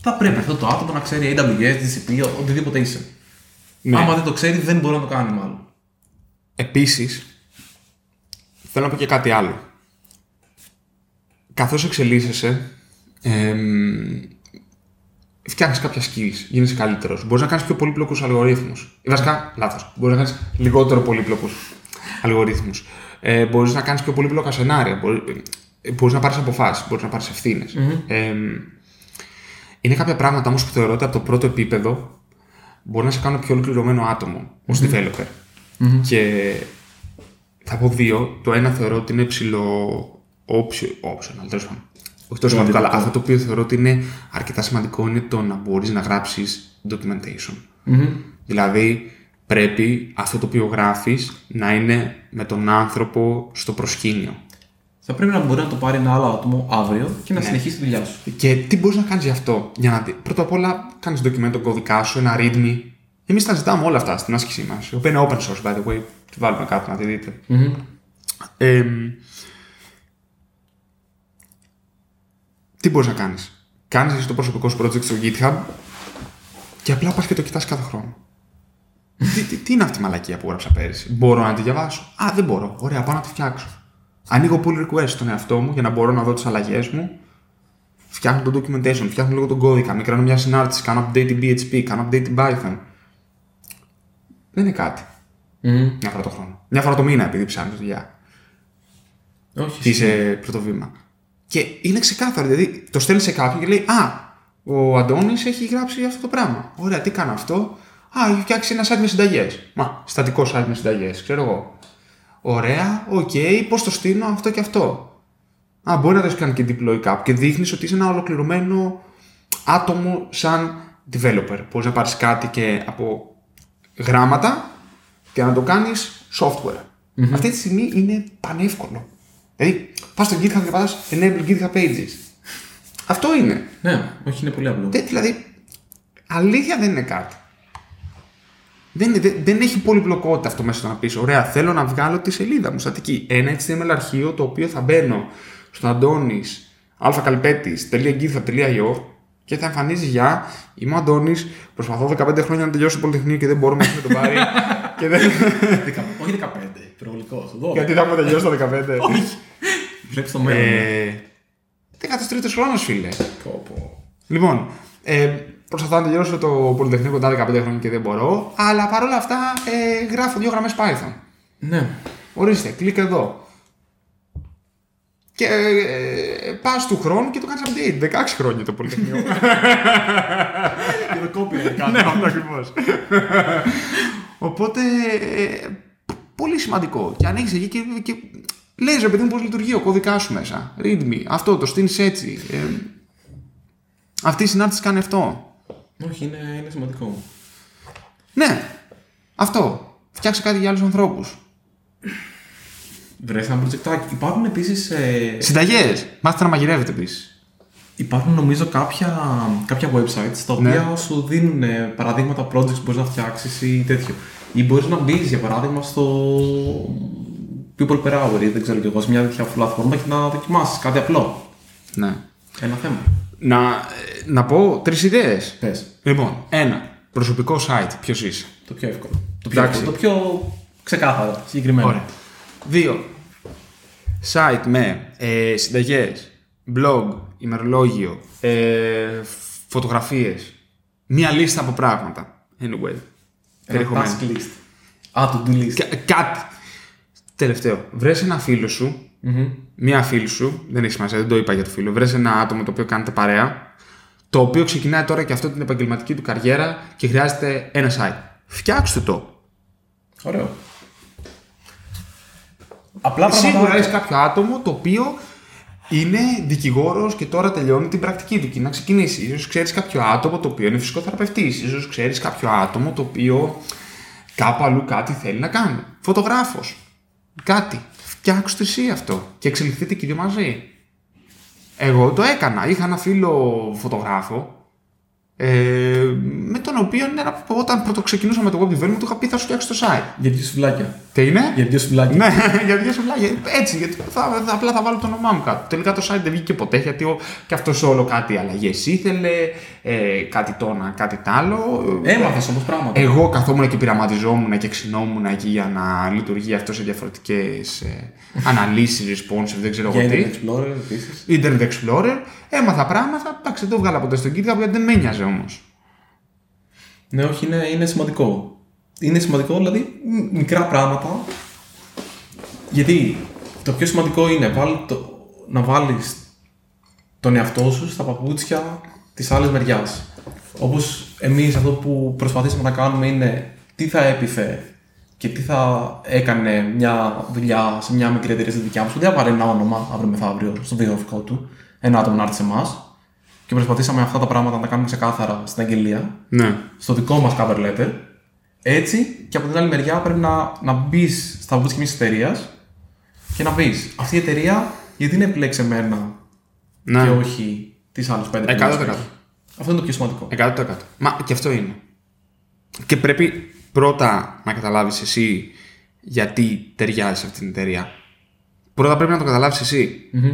θα πρέπει αυτό το άτομο να ξέρει AWS, GCP, ο- οτιδήποτε είσαι. Ναι. Άμα δεν το ξέρει, δεν μπορεί να το κάνει μάλλον. Επίσης, θέλω να πω και κάτι άλλο. Καθώς εξελίσσεσαι, εμ, φτιάχνεις κάποια skills, γίνεσαι καλύτερος. Μπορείς να κάνεις πιο πολύπλοκους αλγορίθμους. Ή βασικά, λάθος. Μπορείς να κάνεις λιγότερο πολύπλοκους αλγορίθμους. Ε, μπορείς να κάνεις πιο πολύπλοκα σενάρια. Μπορείς, ε, μπορείς να πάρεις αποφάσεις, μπορείς να πάρεις ευθύνες. Εμ, είναι κάποια πράγματα όμως που θεωρώ ότι από το πρώτο επίπεδο μπορεί να σε κάνουν πιο ολοκληρωμένο άτομο ως developer. Και θα πω δύο. Το ένα θεωρώ ότι είναι ψηλό option- optional, τέλος πάντων. Όχι τόσο σημαντικό, αλλά αυτό το οποίο θεωρώ ότι είναι αρκετά σημαντικό είναι το να μπορείς να γράψεις documentation. Δηλαδή, πρέπει αυτό το οποίο γράφεις να είναι με τον άνθρωπο στο προσκήνιο. Θα πρέπει να μπορεί να το πάρει ένα άλλο άτομο αύριο και να συνεχίσει τη δουλειά σου. Και τι μπορείς να κάνεις γι' αυτό. Για να δει. Πρώτα απ' όλα, κάνεις document τον κωδικά σου, ένα readme. Εμείς τα ζητάμε όλα αυτά στην άσκησή μας. Η οποία είναι open source, by the way. Τη βάλουμε κάτω να τη δείτε. Ε, τι μπορείς να κάνεις. Κάνεις εσύ το προσωπικό σου project στο GitHub και απλά πας και το κοιτάς κάθε χρόνο. τι, τι, τι είναι αυτή η μαλακία που έγραψα πέρυσι. Μπορώ να τη διαβάσω; Α, δεν μπορώ. Ωραία, πάω να τη φτιάξω. Ανοίγω pull request στον εαυτό μου για να μπορώ να δω τις αλλαγές μου. Φτιάχνω το documentation, φτιάχνω λίγο τον κώδικα, μικράνω μια συνάρτηση, κάνω update in PHP, κάνω update in Python. Δεν είναι κάτι. Μια φορά το χρόνο. Μια φορά το μήνα επειδή ψάχνεις δουλειά. Όχι. Και είσαι πρώτο βήμα. Και είναι ξεκάθαρο, δηλαδή το στέλνεις σε κάποιον και λέει Α, ο Αντώνης έχει γράψει αυτό το πράγμα. Ωραία, τι κάνω αυτό. Α, έχει φτιάξει ένα site με συνταγές. Μα, στατικό site με συνταγές, ξέρω εγώ. Ωραία, οκ, πώς το στείλω αυτό και αυτό. Α, μπορεί να το έχεις κάνει και deploy κάπου και δείχνεις ότι είσαι ένα ολοκληρωμένο άτομο σαν developer. Μπορείς να πάρεις κάτι και από γράμματα και να το κάνεις software. Αυτή τη στιγμή είναι πανεύκολο. Δηλαδή, πας στο GitHub και πατάς enable GitHub pages. Αυτό είναι. Ναι, όχι, είναι πολύ απλό. Δεν- δηλαδή, αλήθεια δεν είναι κάτι. Δεν, δεν, δεν έχει πολυπλοκότητα αυτό μέσα στο να πεις: Ωραία, θέλω να βγάλω τη σελίδα μου στατική. Ένα HTML αρχείο το οποίο θα μπαίνω στο Αντώνη αλφακαλπέτη.githa.io και θα εμφανίζει για Είμαι ο Αντώνη, προσπαθώ 15 χρόνια να τελειώσω το Πολυτεχνείο και δεν μπορώ να το πάρει. και δεν... Δεκα- Όχι 15, υπερβολικός. Γιατί θα έχουμε τελειώσει το 15. Όχι. Βλέπεις το μέλλον. ε, 13ο χρόνος, φίλε. Πω, πω. Λοιπόν, ε, προσπαθώ να τελειώσω το Πολυτεχνείο κοντά 15 χρόνια και δεν μπορώ, αλλά παρόλα αυτά ε, γράφω δύο γραμμές Python. Ναι. Ορίστε, κλικ εδώ. Και ε, ε, πας του χρόνου και το κάνεις update. 16 χρόνια το Πολυτεχνείο. Και το copyright ναι, αυτό ακριβώς. Οπότε, ε, πολύ σημαντικό. Και ανοίξει εκεί και, και λες, ρε παιδί μου, πώς λειτουργεί ο κώδικάς σου μέσα. Readme, αυτό, το στείνει έτσι. Ε, αυτή η συνάρτηση κάνει αυτό. Όχι, είναι, είναι σημαντικό. Ναι, αυτό. Φτιάξε κάτι για άλλους ανθρώπους. Βρες ένα προτζεκτάκι. Υπάρχουν επίσης. Ε, Συνταγές. Μάθετε να μαγειρεύετε επίσης. υπάρχουν νομίζω κάποια, κάποια websites τα οποία Ναι. σου δίνουν ε, παραδείγματα projects που μπορείς να φτιάξεις ή τέτοιο. Ή μπορείς να μπεις για παράδειγμα στο People Per Hour ή δεν ξέρω κι εγώ, σε μια τέτοια πλατφόρμα και να δοκιμάσεις κάτι απλό. Ναι. Ένα θέμα. Να, ε, να πω τρεις ιδέες. Πες. Λοιπόν, ένα. Προσωπικό site. Ποιος είσαι; Το πιο εύκολο. Το πιο, Εντάξει. εύκολο, το πιο ξεκάθαρο, συγκεκριμένο. Ωραία. Δύο. Site με ε, συνταγές, blog, ημερολόγιο, ε, φωτογραφίες. Μία λίστα από πράγματα. Anyway. Ένα Περιεχομένο. task list. Α, to do list. Κα- Κάτι. Τελευταίο. Βρες ένα φίλο σου, Μμμ. μία φίλη σου, δεν έχει σημασία, δεν το είπα για το φίλο. Βρες ένα άτομο το οποίο κάνετε παρέα, το οποίο ξεκινάει τώρα και αυτό την επαγγελματική του καριέρα και χρειάζεται ένα site. Φτιάξτε το. Ωραίο. Απλά Σίγουρα πράγματα. έχεις κάποιο άτομο το οποίο είναι δικηγόρος και τώρα τελειώνει την πρακτική του και να ξεκινήσει. σω ξέρεις κάποιο άτομο το οποίο είναι φυσικοθεραπευτής. σω ξέρεις κάποιο άτομο το οποίο κάπου αλλού κάτι θέλει να κάνει. Φωτογράφος. Κάτι. Φτιάξτε εσύ αυτό και εξελιχθείτε και οι δύο μαζί. Εγώ το έκανα. Είχα ένα φίλο φωτογράφο. Ε, με τον οποίο ένα- όταν πρώτο ξεκινούσα με το web development του είχα πει θα σου φτιάξει το site. Για δύο σουβλάκια. Τι είναι; Για δύο σουβλάκια. Ναι, για δύο σουβλάκια. Έτσι, γιατί θα, θα, απλά θα βάλω το όνομά μου κάτω. Τελικά το site δεν βγήκε ποτέ γιατί ο, και αυτός όλο κάτι αλλαγές ήθελε, ε, κάτι το ένα, κάτι τ' άλλο. Έμαθες όμως πράγματα. Εγώ καθόμουν και πειραματιζόμουν και ξυνόμουν εκεί για να λειτουργεί αυτός σε διαφορετικές ε, αναλύσεις, responsive, δεν ξέρω Για εγώ τι. Internet Explorer επίσης. Internet Explorer, έμαθα πράγματα. Εντάξει, δεν το βγάλα ποτέ στον GitHub γιατί δεν με νοιάζε όμως. Ναι, όχι, είναι, είναι σημαντικό. Είναι σημαντικό, δηλαδή, μ- μικρά πράγματα. Γιατί το πιο σημαντικό είναι βάλει το, να βάλεις τον εαυτό σου στα παπούτσια της άλλης μεριάς. Όπως εμείς αυτό που προσπαθήσαμε να κάνουμε είναι τι θα έπιθε και τι θα έκανε μια δουλειά σε μια μικρή εταιρεία στη δικιά μας. που Δεν θα πάρει ένα όνομα αύριο μεθαύριο στο βιογραφικό του, ένα άτομο να έρθει σε εμάς. Και προσπαθήσαμε αυτά τα πράγματα να τα κάνουμε ξεκάθαρα στην αγγελία Ναι. στο δικό μας cover letter. Έτσι, και από την άλλη μεριά πρέπει να, να μπεις στα βούτια μιας εταιρείας και να πεις αυτή η εταιρεία γιατί είναι επιλέξει εμένα Ναι. και όχι τις άλλες πέντε 100%. επιλέξεις που έχει. Αυτό είναι το πιο σημαντικό. 100%. Μα και αυτό είναι. Και πρέπει πρώτα να καταλάβεις εσύ γιατί ταιριάζει σε αυτήν την εταιρεία. Πρώτα πρέπει να το καταλάβεις εσύ. Μμμ.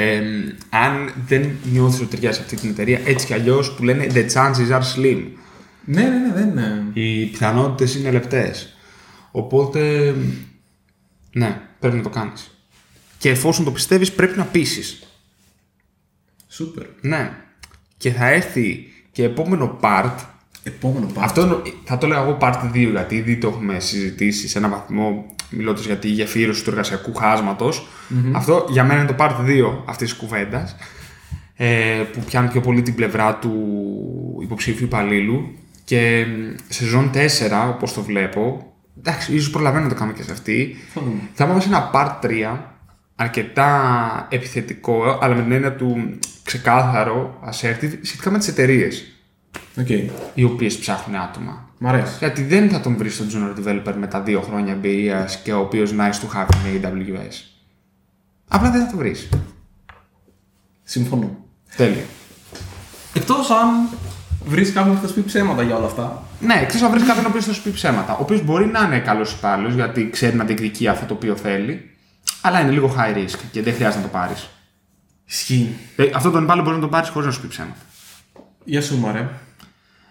Ε, αν δεν νιώθεις ότι ταιριάζει σε αυτή την εταιρεία, έτσι κι αλλιώς που λένε the chances are slim. Ναι, ναι, ναι, δεν είναι. Οι πιθανότητες είναι λεπτές. Οπότε, ναι, πρέπει να το κάνεις. Και εφόσον το πιστεύεις πρέπει να πείσεις. Σούπερ. Ναι. Και θα έρθει και επόμενο part Επόμενο part. Αυτό εννο- θα το λέω εγώ part 2, γιατί ήδη το έχουμε συζητήσει σε έναν βαθμό, μιλώντα για τη γεφύρωση του εργασιακού χάσματος. Αυτό για μένα είναι το part 2 αυτής της κουβέντας. Ε, που πιάνει πιο πολύ την πλευρά του υποψήφιου υπαλλήλου. Και μ, σε σεζόν 4, όπως το βλέπω, εντάξει, ίσως προλαβαίνω να το κάνουμε και σε αυτή. Θα δούμε. Θα πάμε σε ένα part 3, αρκετά επιθετικό, αλλά με την έννοια του μ, ξεκάθαρο, assertive, σχετικά με τις εταιρείες Οκ. οι οποίες ψάχνουν άτομα. Μ' αρέσει. Γιατί δεν θα τον βρεις στον junior developer με τα δύο χρόνια εμπειρία και ο οποίος nice to have είναι AWS. Απλά δεν θα το βρεις. Συμφωνώ. Τέλεια. Εκτός αν βρεις κάποιον που θα σου πει ψέματα για όλα αυτά. Ναι, ξέρει να βρεις κάποιον ο οποίος θα σου πει ψέματα. Ο οποίος μπορεί να είναι καλός υπάλληλος γιατί ξέρει να διεκδικεί αυτό το οποίο θέλει, αλλά είναι λίγο high risk και δεν χρειάζεται να το πάρεις. Ισχύει. Ε, αυτό τον υπάλληλο μπορείς να το πάρεις χωρίς να σου πει ψέματα. Για σου, μωρέ.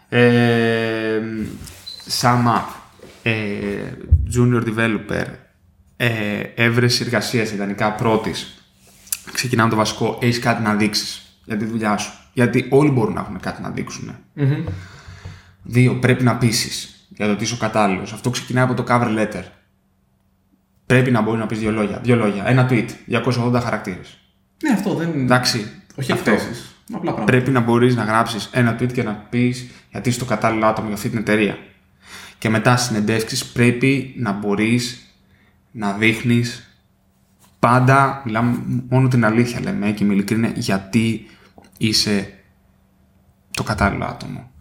Ε, sum up. Ε, junior developer. Ε, έβρεση εργασίας ιδανικά πρώτης. Ξεκινάμε το βασικό. Έχεις κάτι να δείξεις για τη δουλειά σου. Γιατί όλοι μπορούν να έχουν κάτι να δείξουν. Δύο, πρέπει να πείσεις για το ότι είσαι ο κατάλληλος. Αυτό ξεκινάει από το cover letter. Πρέπει να μπορείς να πεις δύο λόγια. Δύο λόγια. Ένα tweet. 280 χαρακτήρες. Ναι, αυτό δεν. Εντάξει. Όχι αυτός. εκθέσει. Απλά πράγματα. Πρέπει να μπορείς να γράψεις ένα tweet και να πεις γιατί είσαι το κατάλληλο άτομο για αυτή την εταιρεία. Και μετά στις συνεντεύξεις πρέπει να μπορείς να δείχνεις πάντα, μιλάμε μόνο την αλήθεια λέμε και με ειλικρίνεια, γιατί είσαι το κατάλληλο άτομο.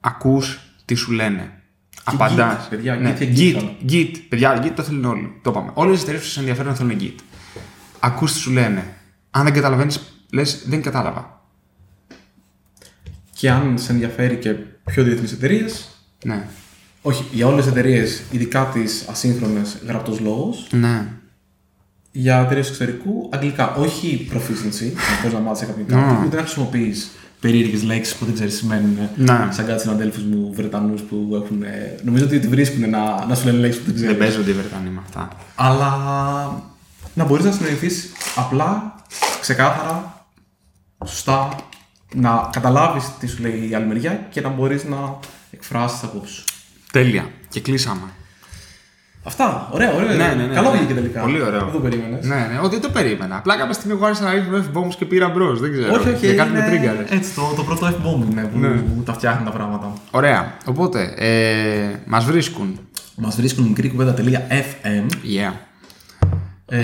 Ακούς τι σου λένε. Απαντά. Git, παιδιά, ναι. Git και Git, Git. Git, παιδιά, Git το θέλουν όλοι. Το είπαμε. Όλες τις εταιρείες που σα ενδιαφέρουν θέλουν Git. Ακούς τι σου λένε. Αν δεν καταλαβαίνεις, λες δεν κατάλαβα. Και αν σε ενδιαφέρει και πιο διεθνείς εταιρείες, Ναι. όχι, για όλες τις εταιρείες, ειδικά τις ασύγχρονες, γραπτός λόγος. Ναι. Για εταιρείες εξωτερικού, αγγλικά. Όχι proficiency, να μπορεί να μάθεις κάποιον κάτι, Ναι. ούτε να χρησιμοποιείς περίεργες λέξεις που δεν ξέρεις τι σημαίνουν. Ναι. Σαν κάτι συναδέλφου μου Βρετανούς που έχουν. ε, Νομίζω ότι τη βρίσκουν να, να σου λένε λέξεις που δεν Δεν ξέρεις. παίζονται οι Βρετανοί με αυτά. Αλλά να μπορείς να συνεννοηθείς απλά, ξεκάθαρα, σωστά, να καταλάβεις τι σου λέει η άλλη μεριά και να μπορείς να εκφράσεις τις απόψεις σου. Τέλεια. Και κλείσαμε. Αυτά. Ωραία, ωραία. Ναι, ναι, ναι, Καλό ναι. βγήκε τελικά. Πολύ ωραίο. Δεν το περίμενες. Ναι, ναι, ότι δεν το περίμενα. Απλά κάποια στιγμή εγώ άρχισα να ρίχνω F-bombs και πήρα μπρος. Δεν ξέρω. Όχι, όχι. Και κάτι με είναι τρίγκαρε. Έτσι, το, το πρώτο F-bomb είναι που, Ναι. που τα φτιάχνει τα πράγματα. Ωραία. Οπότε, ε, μας βρίσκουν. Μας βρίσκουν μικρή κουβέντα.fm Yeah. ε,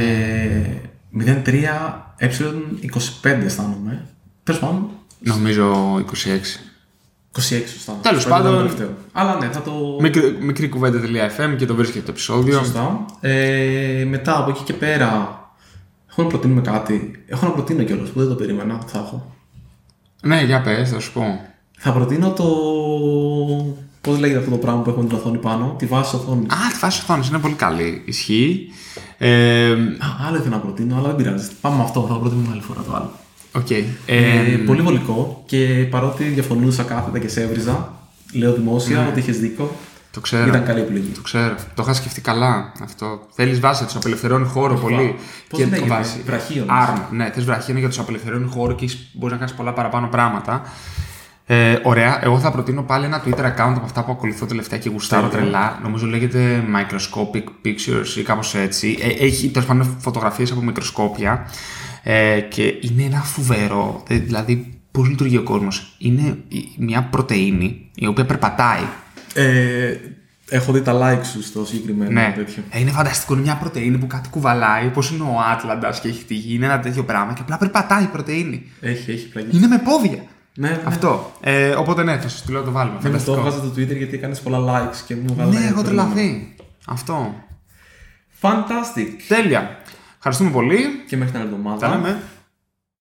03 ε25 αισθάνομαι. Τέλος πάντων, Νομίζω 26. 26 σωστά. Τέλος 25 ήταν το πάντων, τελευταίο. Αλλά ναι, θα το. Μικρή, μικρή κουβέντα.fm και το βρίσκεται το επεισόδιο. Σωστά. Ε, μετά από εκεί και πέρα. Έχω να προτείνουμε κάτι. Έχω να προτείνω κιόλας που δεν το περίμενα. Θα έχω. Ναι, για πες, θα σου πω. Θα προτείνω το. Πώς λέγεται αυτό το πράγμα που έχουμε την οθόνη πάνω, τη βάση οθόνη. Α, τη φάση οθόνης είναι πολύ καλή. Ισχύει. Ε, Α, άλλο ήθελα να προτείνω, αλλά δεν πειράζει. Πάμε με αυτό, θα το προτείνουμε άλλη φορά το άλλο. Οκ. Ε, Ε, πολύ βολικό και παρότι διαφωνούσα κάθετα και σε έβριζα, λέω δημόσια ότι είχες δίκιο. το ξέρω. Ήταν καλή επιλογή. Το ξέρω. Το είχα σκεφτεί καλά αυτό. Θέλεις βάση, σου απελευθερώνει χώρο πολύ. Πώς λέγεται, βραχίονες. Arm. Ναι, θες βραχίονα γιατί σου απελευθερώνει χώρο και μπορείς να κάνεις πολλά παραπάνω πράγματα. Ε, ωραία. Εγώ θα προτείνω πάλι ένα Twitter account από αυτά που ακολουθώ τελευταία και γουστάρω Τέλεια. τρελά. Νομίζω λέγεται Microscopic Pictures ή κάπως έτσι. Ε, έχει τέλος πάντων φωτογραφίες από μικροσκόπια. Ε, και είναι ένα φοβερό. ε, Δηλαδή, πώς λειτουργεί ο κόσμος. Είναι η- μια πρωτενη η οποία περπατάει. Ε, έχω δει τα like σου στο συγκεκριμένο Ναι, τέτοιο. Ε, είναι φανταστικό. Είναι μια πρωτενη που κάτι κουβαλάει, όπως είναι ο Άτλαντας και έχει τύχει. Είναι ένα τέτοιο πράγμα και απλά περπατάει η πρωτενη. Έχει, έχει πλαγεί. Είναι με πόδια. Ναι, ναι. Αυτό. Ε, οπότε ναι, θα σου στείλω να το βάλουμε. Ναι, με αυτό Φανταστικό. έβγαζα το Twitter γιατί έκανες πολλά likes και μου έβγαλε. Ναι, έχω τρελαμένο. τρελαθεί. Αυτό. Fantastic. Τέλεια. Ευχαριστούμε πολύ. Και μέχρι την άλλη εβδομάδα. Τα λέμε.